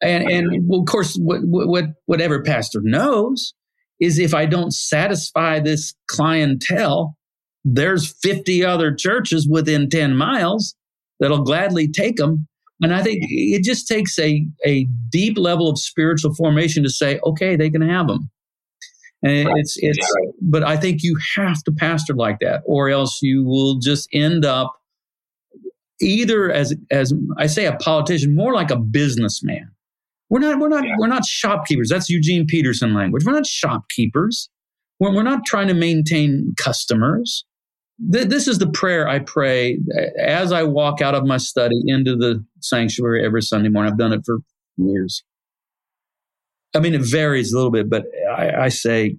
And, and well, of course, what, what, whatever pastor knows is if I don't satisfy this clientele, there's 50 other churches within 10 miles that'll gladly take them. And I think it just takes a, a deep level of spiritual formation to say, okay, they can have them. And right. it's it's right. but I think you have to pastor like that, or else you will just end up either as as I say a politician, more like a businessman. We're not we're not yeah. we're not shopkeepers. That's Eugene Peterson language. We're not shopkeepers. We're, we're not trying to maintain customers. Th- this is the prayer I pray uh, as I walk out of my study into the sanctuary every Sunday morning. I've done it for years. I mean, it varies a little bit, but I, I say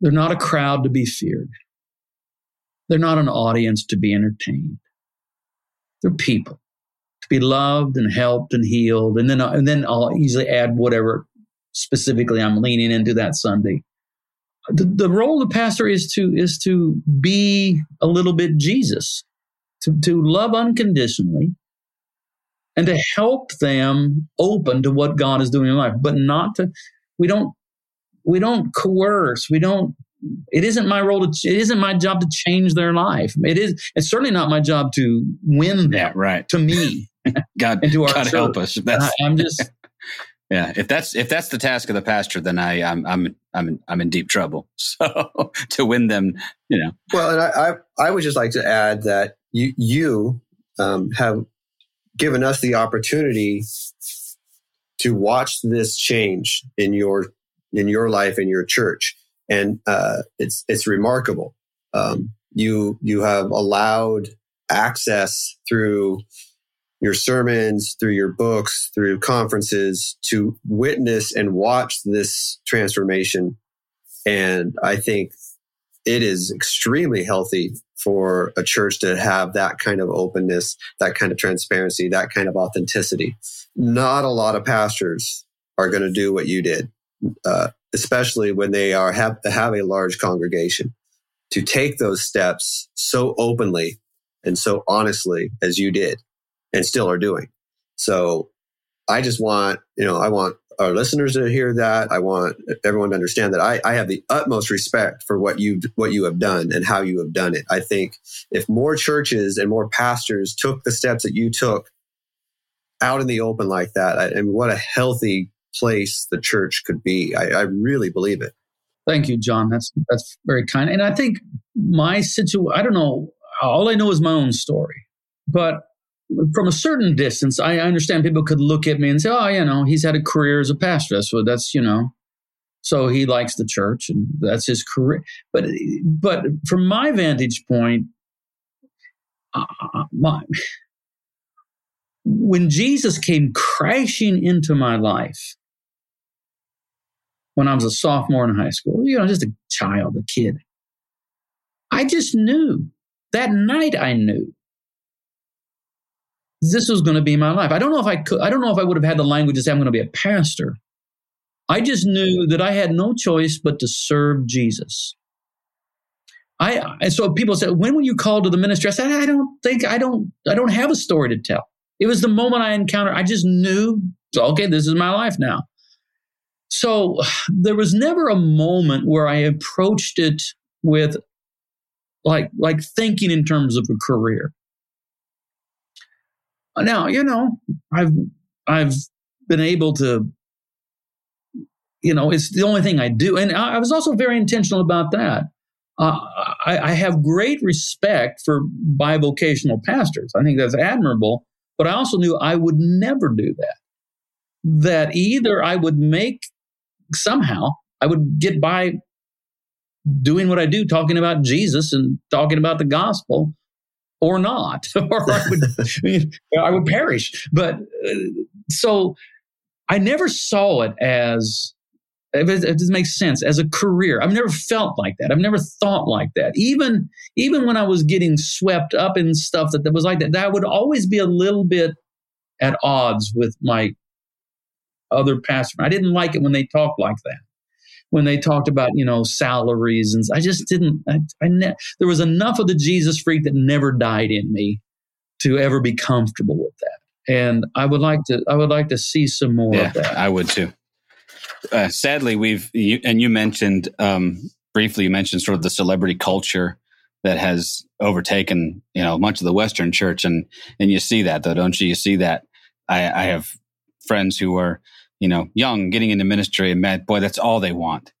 they're not a crowd to be feared. They're not an audience to be entertained. They're people to be loved and helped and healed. And then, and then I'll easily add whatever specifically I'm leaning into that Sunday. The, the role of the pastor is to is to be a little bit Jesus, to, to love unconditionally, and to help them open to what God is doing in life, but not to, we don't, we don't coerce. We don't, it isn't my role to, it isn't my job to change their life. It is, it's certainly not my job to win them yeah, right. to me. God, and to our God help us. That's, I'm just, yeah. If that's, if that's the task of the pastor, then I, I'm, I'm, I'm, in, I'm in deep trouble. So to win them, you know. Well, and I, I, I would just like to add that you, you, um, have given us the opportunity to watch this change in your in your life in your church, and uh, it's it's remarkable. Um, you you have allowed access through your sermons, through your books, through conferences to witness and watch this transformation. And I think it is extremely healthy for a church to have that kind of openness, that kind of transparency, that kind of authenticity. Not a lot of pastors are going to do what you did, uh, especially when they are have, have a large congregation. To take those steps so openly and so honestly as you did, and still are doing. So, I just want you know I want our listeners to hear that. I want everyone to understand that I, I have the utmost respect for what you what you have done and how you have done it. I think if more churches and more pastors took the steps that you took out in the open like that, I, and what a healthy place the church could be. I, I really believe it. Thank you, John. That's that's very kind. And I think my situation. I don't know. All I know is my own story, but from a certain distance, I understand people could look at me and say, "Oh, you know, he's had a career as a pastor. So that's you know, so he likes the church and that's his career." But but from my vantage point, uh, my, when Jesus came crashing into my life, when I was a sophomore in high school, you know, just a child, a kid. I just knew that night I knew this was going to be my life. I don't know if I could, I don't know if I would have had the language to say I'm going to be a pastor. I just knew that I had no choice but to serve Jesus. I and so people said, when were you called to the ministry? I said, I don't think I don't I don't have a story to tell. It was the moment I encountered. I just knew, okay, this is my life now. So there was never a moment where I approached it with like like thinking in terms of a career. Now, you know, I've I've been able to you know, it's the only thing I do. And I, was also very intentional about that. Uh, I, I, have great respect for bivocational pastors. I think that's admirable. But I also knew I would never do that. That either I would make somehow, I would get by doing what I do, talking about Jesus and talking about the gospel, or not, or I would, I would perish. But uh, so I never saw it as if it, if it makes sense as a career. I've never felt like that. I've never thought like that. Even even when I was getting swept up in stuff that, that was like that, that would always be a little bit at odds with my other pastors. I didn't like it when they talked like that. When they talked about you know salaries and I just didn't. I, I ne- there was enough of the Jesus freak that never died in me to ever be comfortable with that. And I would like to. I would like to see some more yeah, of that. I would too uh, sadly, we've you, and you mentioned um, briefly. You mentioned sort of the celebrity culture that has overtaken you know much of the Western church, and and you see that though, don't you? You see that. I, I have friends who are you know young, getting into ministry, and man, boy, that's all they want.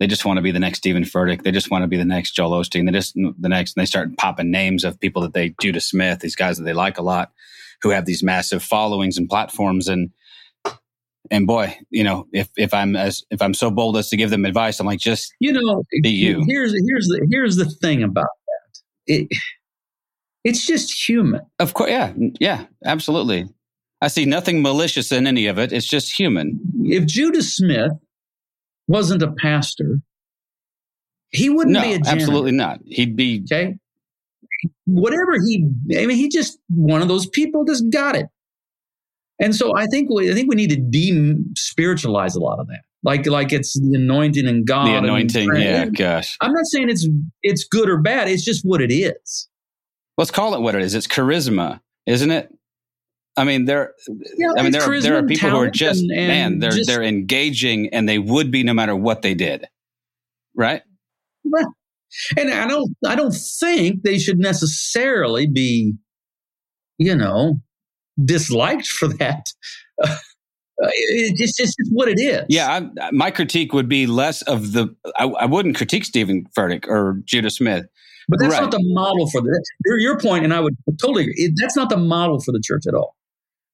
They just want to be the next Steven Furtick. They just want to be the next Joel Osteen. They just the next, and they start popping names of people that they Judah Smith, these guys that they like a lot, who have these massive followings and platforms, and and boy, you know, if if I'm as if I'm so bold as to give them advice, I'm like, just you know, be you. Here's here's the here's the thing about that. It it's just human. Of course, yeah, yeah, absolutely. I see nothing malicious in any of it. It's just human. If Judah Smith wasn't a pastor, he wouldn't no, be a janitor. absolutely not. He'd be okay. Whatever he, I mean, he just one of those people just got it. And so I think we, I think we need to de-spiritualize a lot of that. Like like it's the anointing and God. The anointing, and, yeah, gosh. I'm not saying it's it's good or bad. It's just what it is. Let's call it what it is. It's charisma, isn't it? I mean, there. Yeah, I mean, there are, there are people who are just and, and man. They're just, they're engaging, and they would be no matter what they did, right? Well, and I don't I don't think they should necessarily be, you know, disliked for that. Uh, it's just, it's just what it is. Yeah, I, my critique would be less of the. I, I wouldn't critique Steven Furtick or Judah Smith, but that's right. not the model for the. Your point, and I would totally agree. That's not the model for the church at all.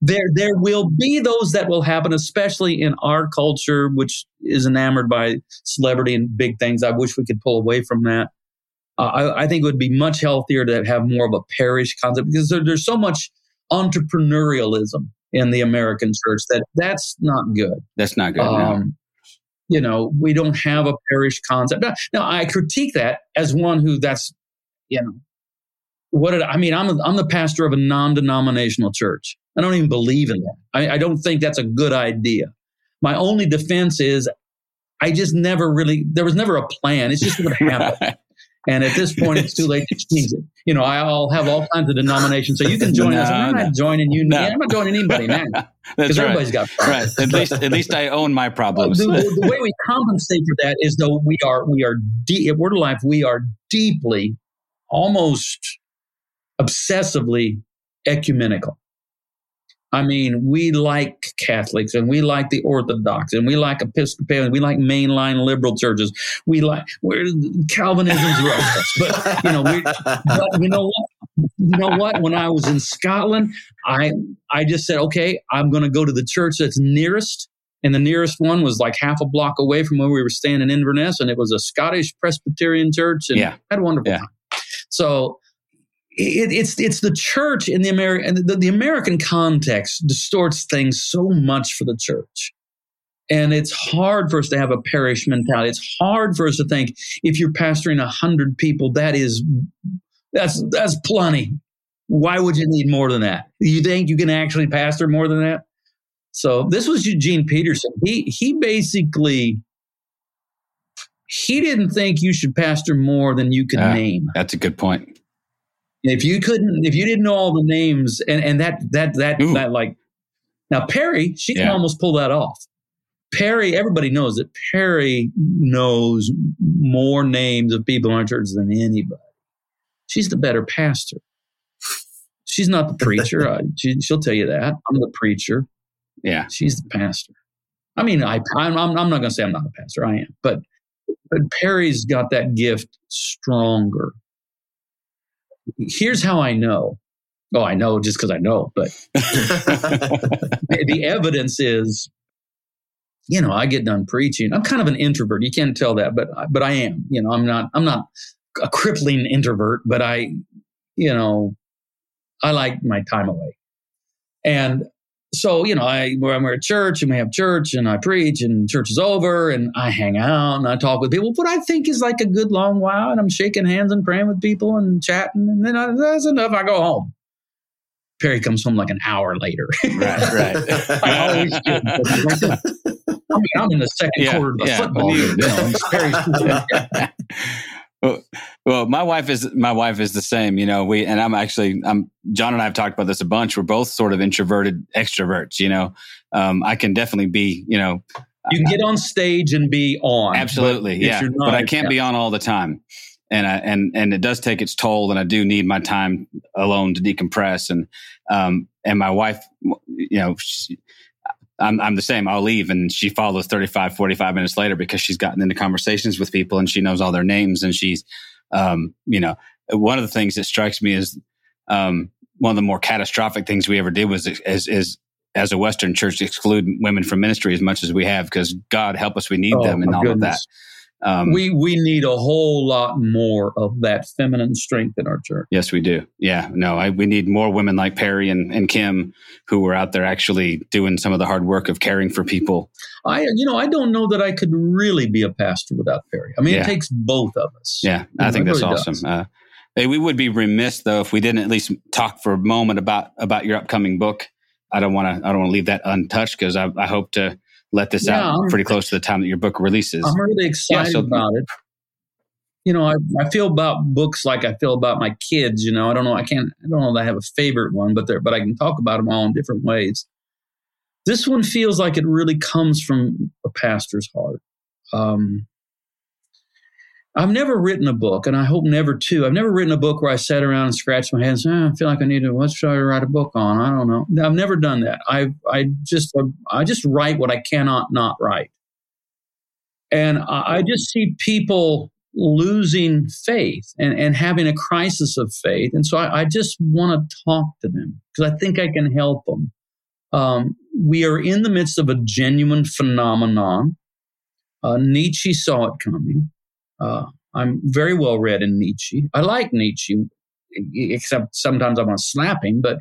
There, there will be those that will happen, especially in our culture, which is enamored by celebrity and big things. I wish we could pull away from that. Uh, I, I, think it would be much healthier to have more of a parish concept because there, there's so much entrepreneurialism in the American church that that's not good. That's not good. Um, no. You know, we don't have a parish concept. Now, now, I critique that as one who that's, you know, what did I mean? I'm a, I'm the pastor of a non-denominational church. I don't even believe in that. I, I don't think that's a good idea. My only defense is I just never really there was never a plan. It's just what happened. And at this point, it's too late to change it. You know, I'll have all kinds of denominations. So you can join no, us. I'm no. not joining you. No. I'm not joining anybody now. Because right. everybody's got problems. Right. At least, at least I own my problems. the, the, the, way we compensate for that is though we are, we are, de- at Word of Life, we are deeply, almost obsessively ecumenical. I mean, we like Catholics and we like the Orthodox and we like Episcopalian, we like mainline liberal churches. We like we're Calvinism's rough, but you know, we, but you know what? You know what? When I was in Scotland, I I just said, okay, I'm going to go to the church that's nearest, and the nearest one was like half a block away from where we were staying in Inverness, and it was a Scottish Presbyterian church, and yeah. had a wonderful yeah. time. So it, it's it's the church in the American the, the American context distorts things so much for the church, And it's hard for us to have a parish mentality. It's hard for us to think if you're pastoring a hundred people, that is that's that's plenty. Why would you need more than that? You think you can actually pastor more than that? So this was Eugene Peterson. He he basically he didn't think you should pastor more than you could uh, name. That's a good point. If you couldn't, if you didn't know all the names, and and that that that Ooh. that like now Peri, she can almost pull that off. Peri, everybody knows that Peri knows more names of people in our church than anybody. She's the better pastor. She's not the preacher. I, she, will tell you that. I'm the preacher. Yeah. She's the pastor. I mean, I, I'm, I'm not going to say I'm not a pastor. I am. But, but Peri's got that gift stronger. Here's how I know. Oh, I know just because I know, but the evidence is you know, I get done preaching. I'm kind of an introvert. You can't tell that, but but I am. You know, I'm not I'm not a crippling introvert, but I, you know, I like my time away. And so, you know, I when we're at church and we have church and I preach and church is over and I hang out and I talk with people. What I think is like a good long while, and I'm shaking hands and praying with people and chatting, and then I, that's enough. I go home. Peri comes home like an hour later. right, right. I always do. I mean, I'm in the second yeah, quarter of the yeah. football game. well, well, my wife is my wife is the same. You know, we and I'm actually I'm John and I have talked about this a bunch. We're both sort of introverted extroverts. You know, um, I can definitely be. You know, you can get on stage and be on. Absolutely, yeah. Not, but I can't yeah. be on all the time and I, and and it does take its toll, and I do need my time alone to decompress. And um, and my wife, you know, she, I'm, I'm the same. I'll leave and she follows 35, 45 minutes later because she's gotten into conversations with people and she knows all their names. And she's, um, you know, one of the things that strikes me is, um, one of the more catastrophic things we ever did was is, is as a Western church exclude women from ministry as much as we have because God help us, we need oh, them and all goodness. of that. Um, we we need a whole lot more of that feminine strength in our church. Yes, we do. Yeah, no, I, we need more women like Peri and, and Kim who are out there actually doing some of the hard work of caring for people. I, you know, I don't know that I could really be a pastor without Peri. I mean, yeah. it takes both of us. Yeah, I know, think that's really awesome. Uh, we would be remiss though if we didn't at least talk for a moment about about your upcoming book. I don't want to. I don't want to leave that untouched because I, I hope to let this yeah, out I'm, pretty close to the time that your book releases. I'm really excited yeah, so, about it. You know, I, I feel about books like I feel about my kids. You know, I don't know. I can't. I don't know that I have a favorite one, but there. But I can talk about them all in different ways. This one feels like it really comes from a pastor's heart. Um, I've never written a book, and I hope never to. I've never written a book where I sat around and scratched my head and said, oh, "I feel like I need to. What should I write a book on?" I don't know. I've never done that. I I just I just write what I cannot not write, and I just see people losing faith and, and having a crisis of faith, and so I, I just want to talk to them because I think I can help them. Um, we are in the midst of a genuine phenomenon. Uh, Nietzsche saw it coming. Uh, I'm very well read in Nietzsche. I like Nietzsche, except sometimes I want to slap him, but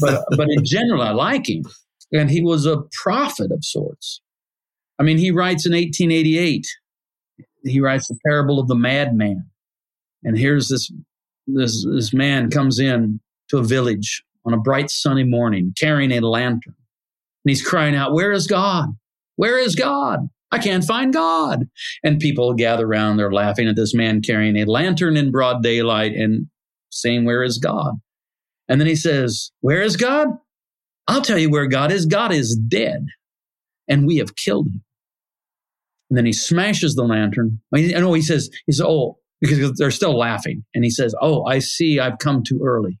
but but in general, I like him. And he was a prophet of sorts. I mean, he writes in 1888. He writes the parable of the madman, and here's this this this man comes in to a village on a bright sunny morning carrying a lantern, and he's crying out, "Where is God? Where is God?" I can't find God. And people gather around, they're laughing at this man carrying a lantern in broad daylight and saying, Where is God? And then he says, Where is God? I'll tell you where God is. God is dead, and we have killed him. And then he smashes the lantern. I know he says, he says, Oh, because they're still laughing. And he says, Oh, I see I've come too early.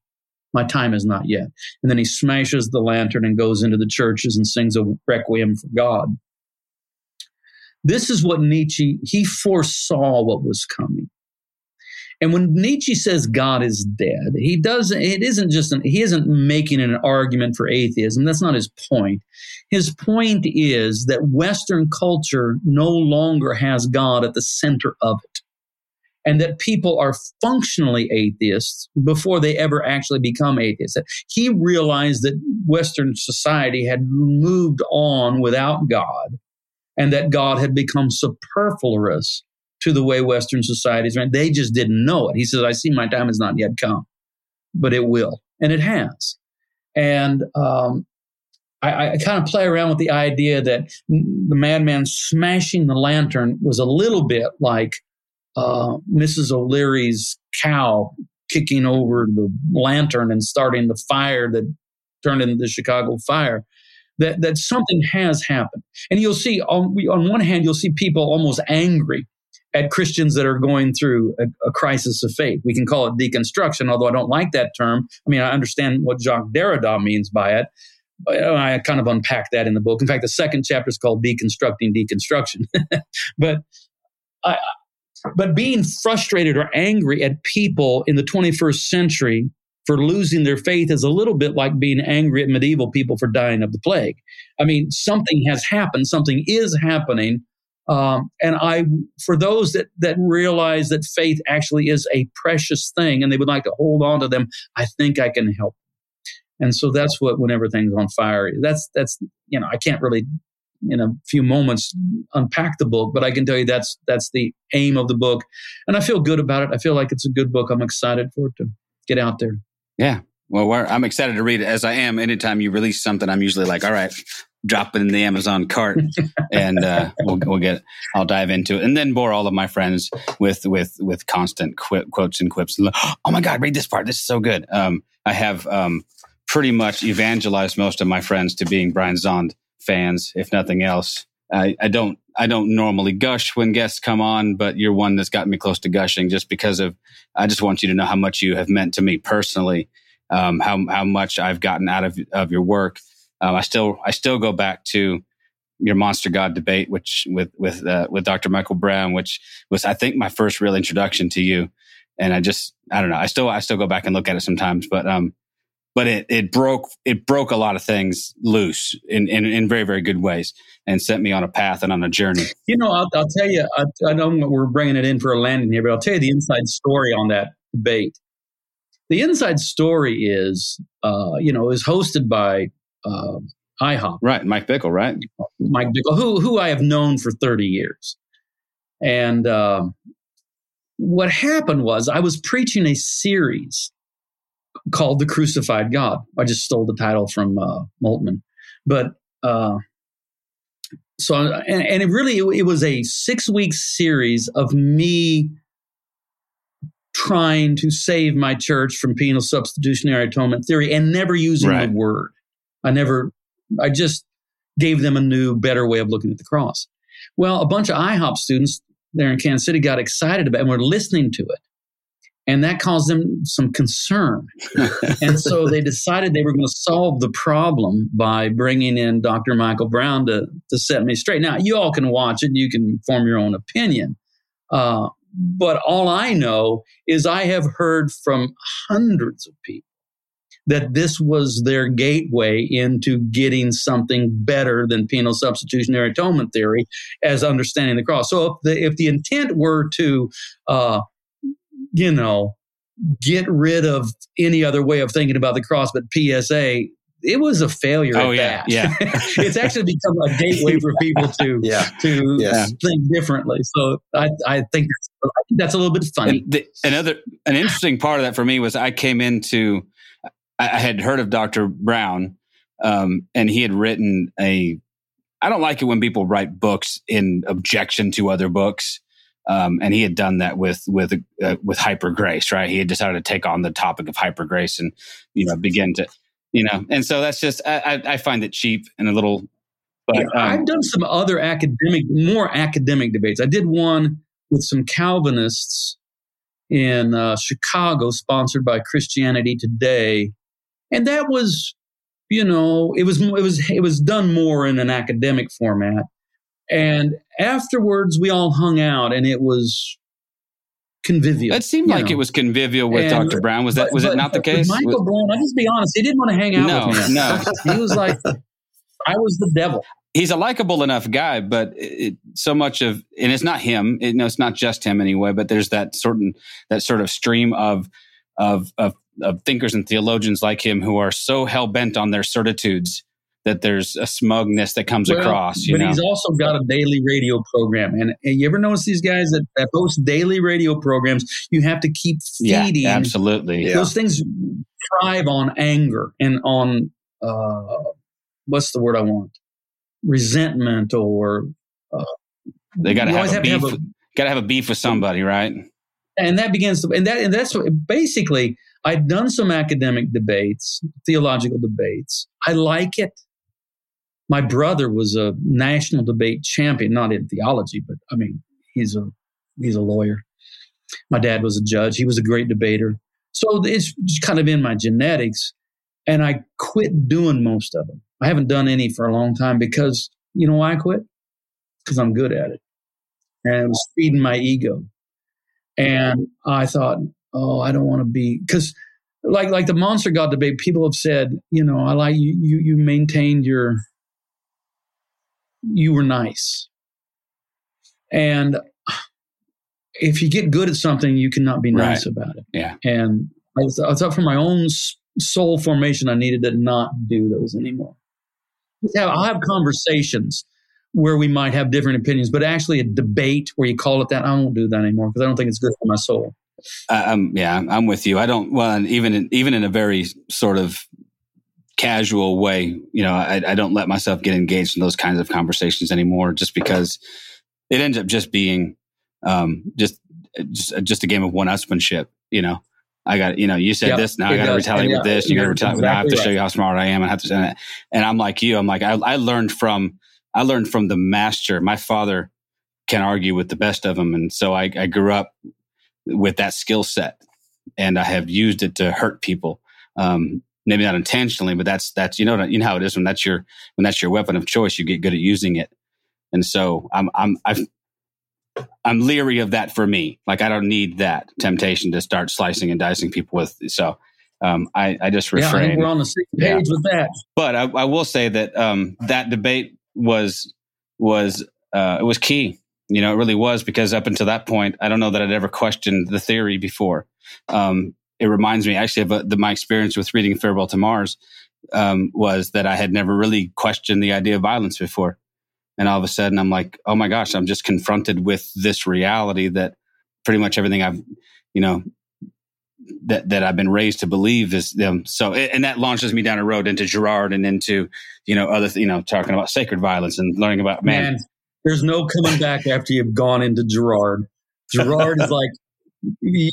My time is not yet. And then he smashes the lantern and goes into the churches and sings a requiem for God. This is what Nietzsche, he foresaw what was coming. And when Nietzsche says God is dead, he doesn't, it isn't just, an, he isn't making an argument for atheism. That's not his point. His point is that Western culture no longer has God at the center of it. And that people are functionally atheists before they ever actually become atheists. He realized that Western society had moved on without God and that God had become superfluous to the way Western societies ran. They just didn't know it. He says, I see my time has not yet come, but it will. And it has. And um, I, I kind of play around with the idea that the madman smashing the lantern was a little bit like uh, Mrs. O'Leary's cow kicking over the lantern and starting the fire that turned into the Chicago fire. That, that something has happened. And you'll see, on, on one hand, you'll see people almost angry at Christians that are going through a, a, crisis of faith. We can call it deconstruction, although I don't like that term. I mean, I understand what Jacques Derrida means by it. I kind of unpack that in the book. In fact, the second chapter is called Deconstructing Deconstruction. but I, but being frustrated or angry at people in the 21st century for losing their faith is a little bit like being angry at medieval people for dying of the plague. I mean, something has happened, something is happening. Um, and I, for those that that realize that faith actually is a precious thing and they would like to hold on to them, I think I can help. And so that's what when everything's on fire. That's that's you know I can't really in a few moments unpack the book, but I can tell you that's that's the aim of the book, and I feel good about it. I feel like it's a good book. I'm excited for it to get out there. Yeah, well, I'm excited to read it as I am. Anytime you release something, I'm usually like, all right, drop it in the Amazon cart, and uh, we'll we'll get. I'll dive into it, and then bore all of my friends with with with constant qu- quotes and quips. Oh my God, read this part. This is so good. Um, I have um, pretty much evangelized most of my friends to being Brian Zahnd fans, if nothing else. I, I don't I don't normally gush when guests come on, but you're one that's got me close to gushing just because of I just want you to know how much you have meant to me personally, um, how how much I've gotten out of of your work. Um, I still I still go back to your monster god debate, which with with uh, with Dr. Michael Brown, which was I think my first real introduction to you. And I just I don't know I still I still go back and look at it sometimes, but um but it, it broke it broke a lot of things loose in, in, in very very good ways and sent me on a path and on a journey. You know, I'll, I'll tell you, I, I know we're bringing it in for a landing here, but I'll tell you the inside story on that debate. The inside story is, uh, you know, is hosted by uh, IHOP, right? Mike Bickle, right? Mike Bickle, who who I have known for thirty years, and uh, what happened was I was preaching a series called The Crucified God. I just stole the title from uh, Moltmann. But uh, so, and, and, it really, it, it was a six week series of me trying to save my church from penal substitutionary atonement theory and never using right. the word. I never, I just gave them a new, better way of looking at the cross. Well, a bunch of IHOP students there in Kansas City got excited about it and were listening to it and that caused them some concern. and so they decided they were going to solve the problem by bringing in Dr. Michael Brown to, to set me straight. Now, you all can watch it, and you can form your own opinion. Uh, but all I know is I have heard from hundreds of people that this was their gateway into getting something better than penal substitutionary atonement theory as understanding the cross. So if the, if the intent were to uh, you know, get rid of any other way of thinking about the cross but PSA, it was a failure. Oh yeah, that. yeah. it's actually become a gateway for people to yeah. to yes. think differently. So I, I think that's, I think that's a little bit funny. The, another an interesting part of that for me was I came into I, I had heard of Dr. Brown, um, and he had written a. I don't like it when people write books in objection to other books. Um, and he had done that with with uh, with hyper grace, right? He had decided to take on the topic of hyper grace and you know begin to you know, and so that's just I, I find it cheap and a little. But yeah, um, I've done some other academic, more academic debates. I did one with some Calvinists in uh, Chicago, sponsored by Christianity Today, and that was, you know, it was it was it was done more in an academic format. And afterwards, we all hung out, and it was convivial. It seemed like know. it was convivial with and, Dr. Brown. Was that but, was but, it not the case? Michael Brown, I'll just be honest, he didn't want to hang out no, with me. No, he was like, I was the devil. He's a likable enough guy, but it, so much of, and it's not him. It, no, it's not just him anyway. But there's that certain that sort of stream of of of, of thinkers and theologians like him who are so hell bent on their certitudes that there's a smugness that comes Well, across. You but know, he's also got a daily radio program, and, and you ever notice these guys that, that host daily radio programs? You have to keep feeding. yeah, feeding absolutely. Yeah. those things. Thrive on anger and on uh, what's the word I want? Resentment or They got to have a beef. Got to have a beef with somebody, right? and that begins to and that and that's what basically I've done some academic debates, theological debates. I like it. My brother was a national debate champion, not in theology, but I mean, he's a he's a lawyer. My dad was a judge. He was a great debater. So it's just kind of in my genetics. And I quit doing most of them. I haven't done any for a long time because you know why I quit? Because I'm good at it. And it was feeding my ego. And I thought, oh, I don't want to be because like like the monster god debate, people have said, you know, I like you you you maintained your you were nice. And if you get good at something, you cannot be nice about it. Yeah. And I, th- I thought for my own soul formation, I needed to not do those anymore. Yeah, I'll have conversations where we might have different opinions, but actually a debate where you call it that, I won't do that anymore because I don't think it's good for my soul. I'm yeah, I'm- I'm with you. I don't well, even in, even in a very sort of casual way, you know, I, I don't let myself get engaged in those kinds of conversations anymore, just because it ends up just being um, just just just a game of one-upsmanship. You know, I got you know, you said Yep, this, now I got to retaliate with yeah, this. You got to retaliate. with that. I have to exactly show you how smart I am. I have to, and, and I'm like you. I'm like I, I learned from I learned from the master. My father can argue with the best of them, and so I, I grew up with that skill set and I have used it to hurt people. Um, maybe not intentionally, but that's that's you know you know how it is when that's your when that's your weapon of choice. You get good at using it, and so I'm I'm I've, I'm leery of that for me. Like I don't need that temptation to start slicing and dicing people with. So um, I I just Yeah, I refrain. think we're on the same Yeah. page with that. but I, I will say that um, that debate was was uh, it was key. You know, it really was because up until that point, I don't know that I'd ever questioned the theory before. Um, it reminds me actually of uh the, my experience with reading Farewell to Mars um, was that I had never really questioned the idea of violence before, and all of a sudden I'm like, oh my gosh, I'm just confronted with this reality that pretty much everything I've you know that that I've been raised to believe is them. So, and that launches me down a road into Girard and into you know other you know talking about sacred violence and learning about man. Man, there's no coming back after you've gone into Girard. Girard is like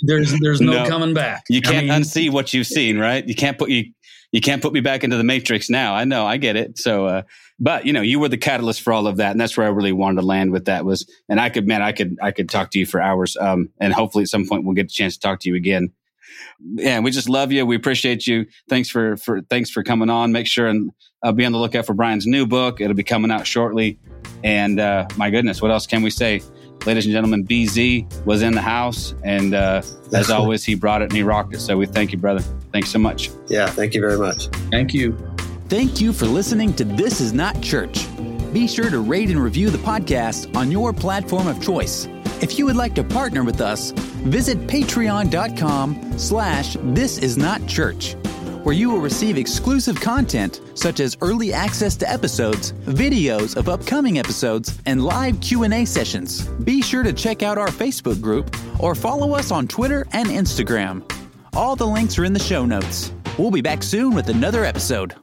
there's there's no, No. coming back. You can't mean, unsee what you've seen, right? You can't put you you can't put me back into the matrix now. I know, I get it. So, uh, but you know, you were the catalyst for all of that, and that's where I really wanted to land with that. Was and I could, man, I could, I could talk to you for hours, um, and hopefully at some point we'll get a chance to talk to you again. Yeah, we just love you. We appreciate you. Thanks for for thanks for coming on. Make sure and uh, be on the lookout for Brian's new book. It'll be coming out shortly. And uh, my goodness, what else can we say? Ladies and gentlemen, BZ was in the house, and uh, as always, he brought it and he rocked it. So we thank you, brother. Thanks so much. Yeah, thank you very much. Thank you. Thank you for listening to This Is Not Church. Be sure to rate and review the podcast on your platform of choice. If you would like to partner with us, visit patreon.com slash this is not church, where you will receive exclusive content such as early access to episodes, videos of upcoming episodes, and live Q&A sessions. Be sure to check out our Facebook group or follow us on Twitter and Instagram. All the links are in the show notes. We'll be back soon with another episode.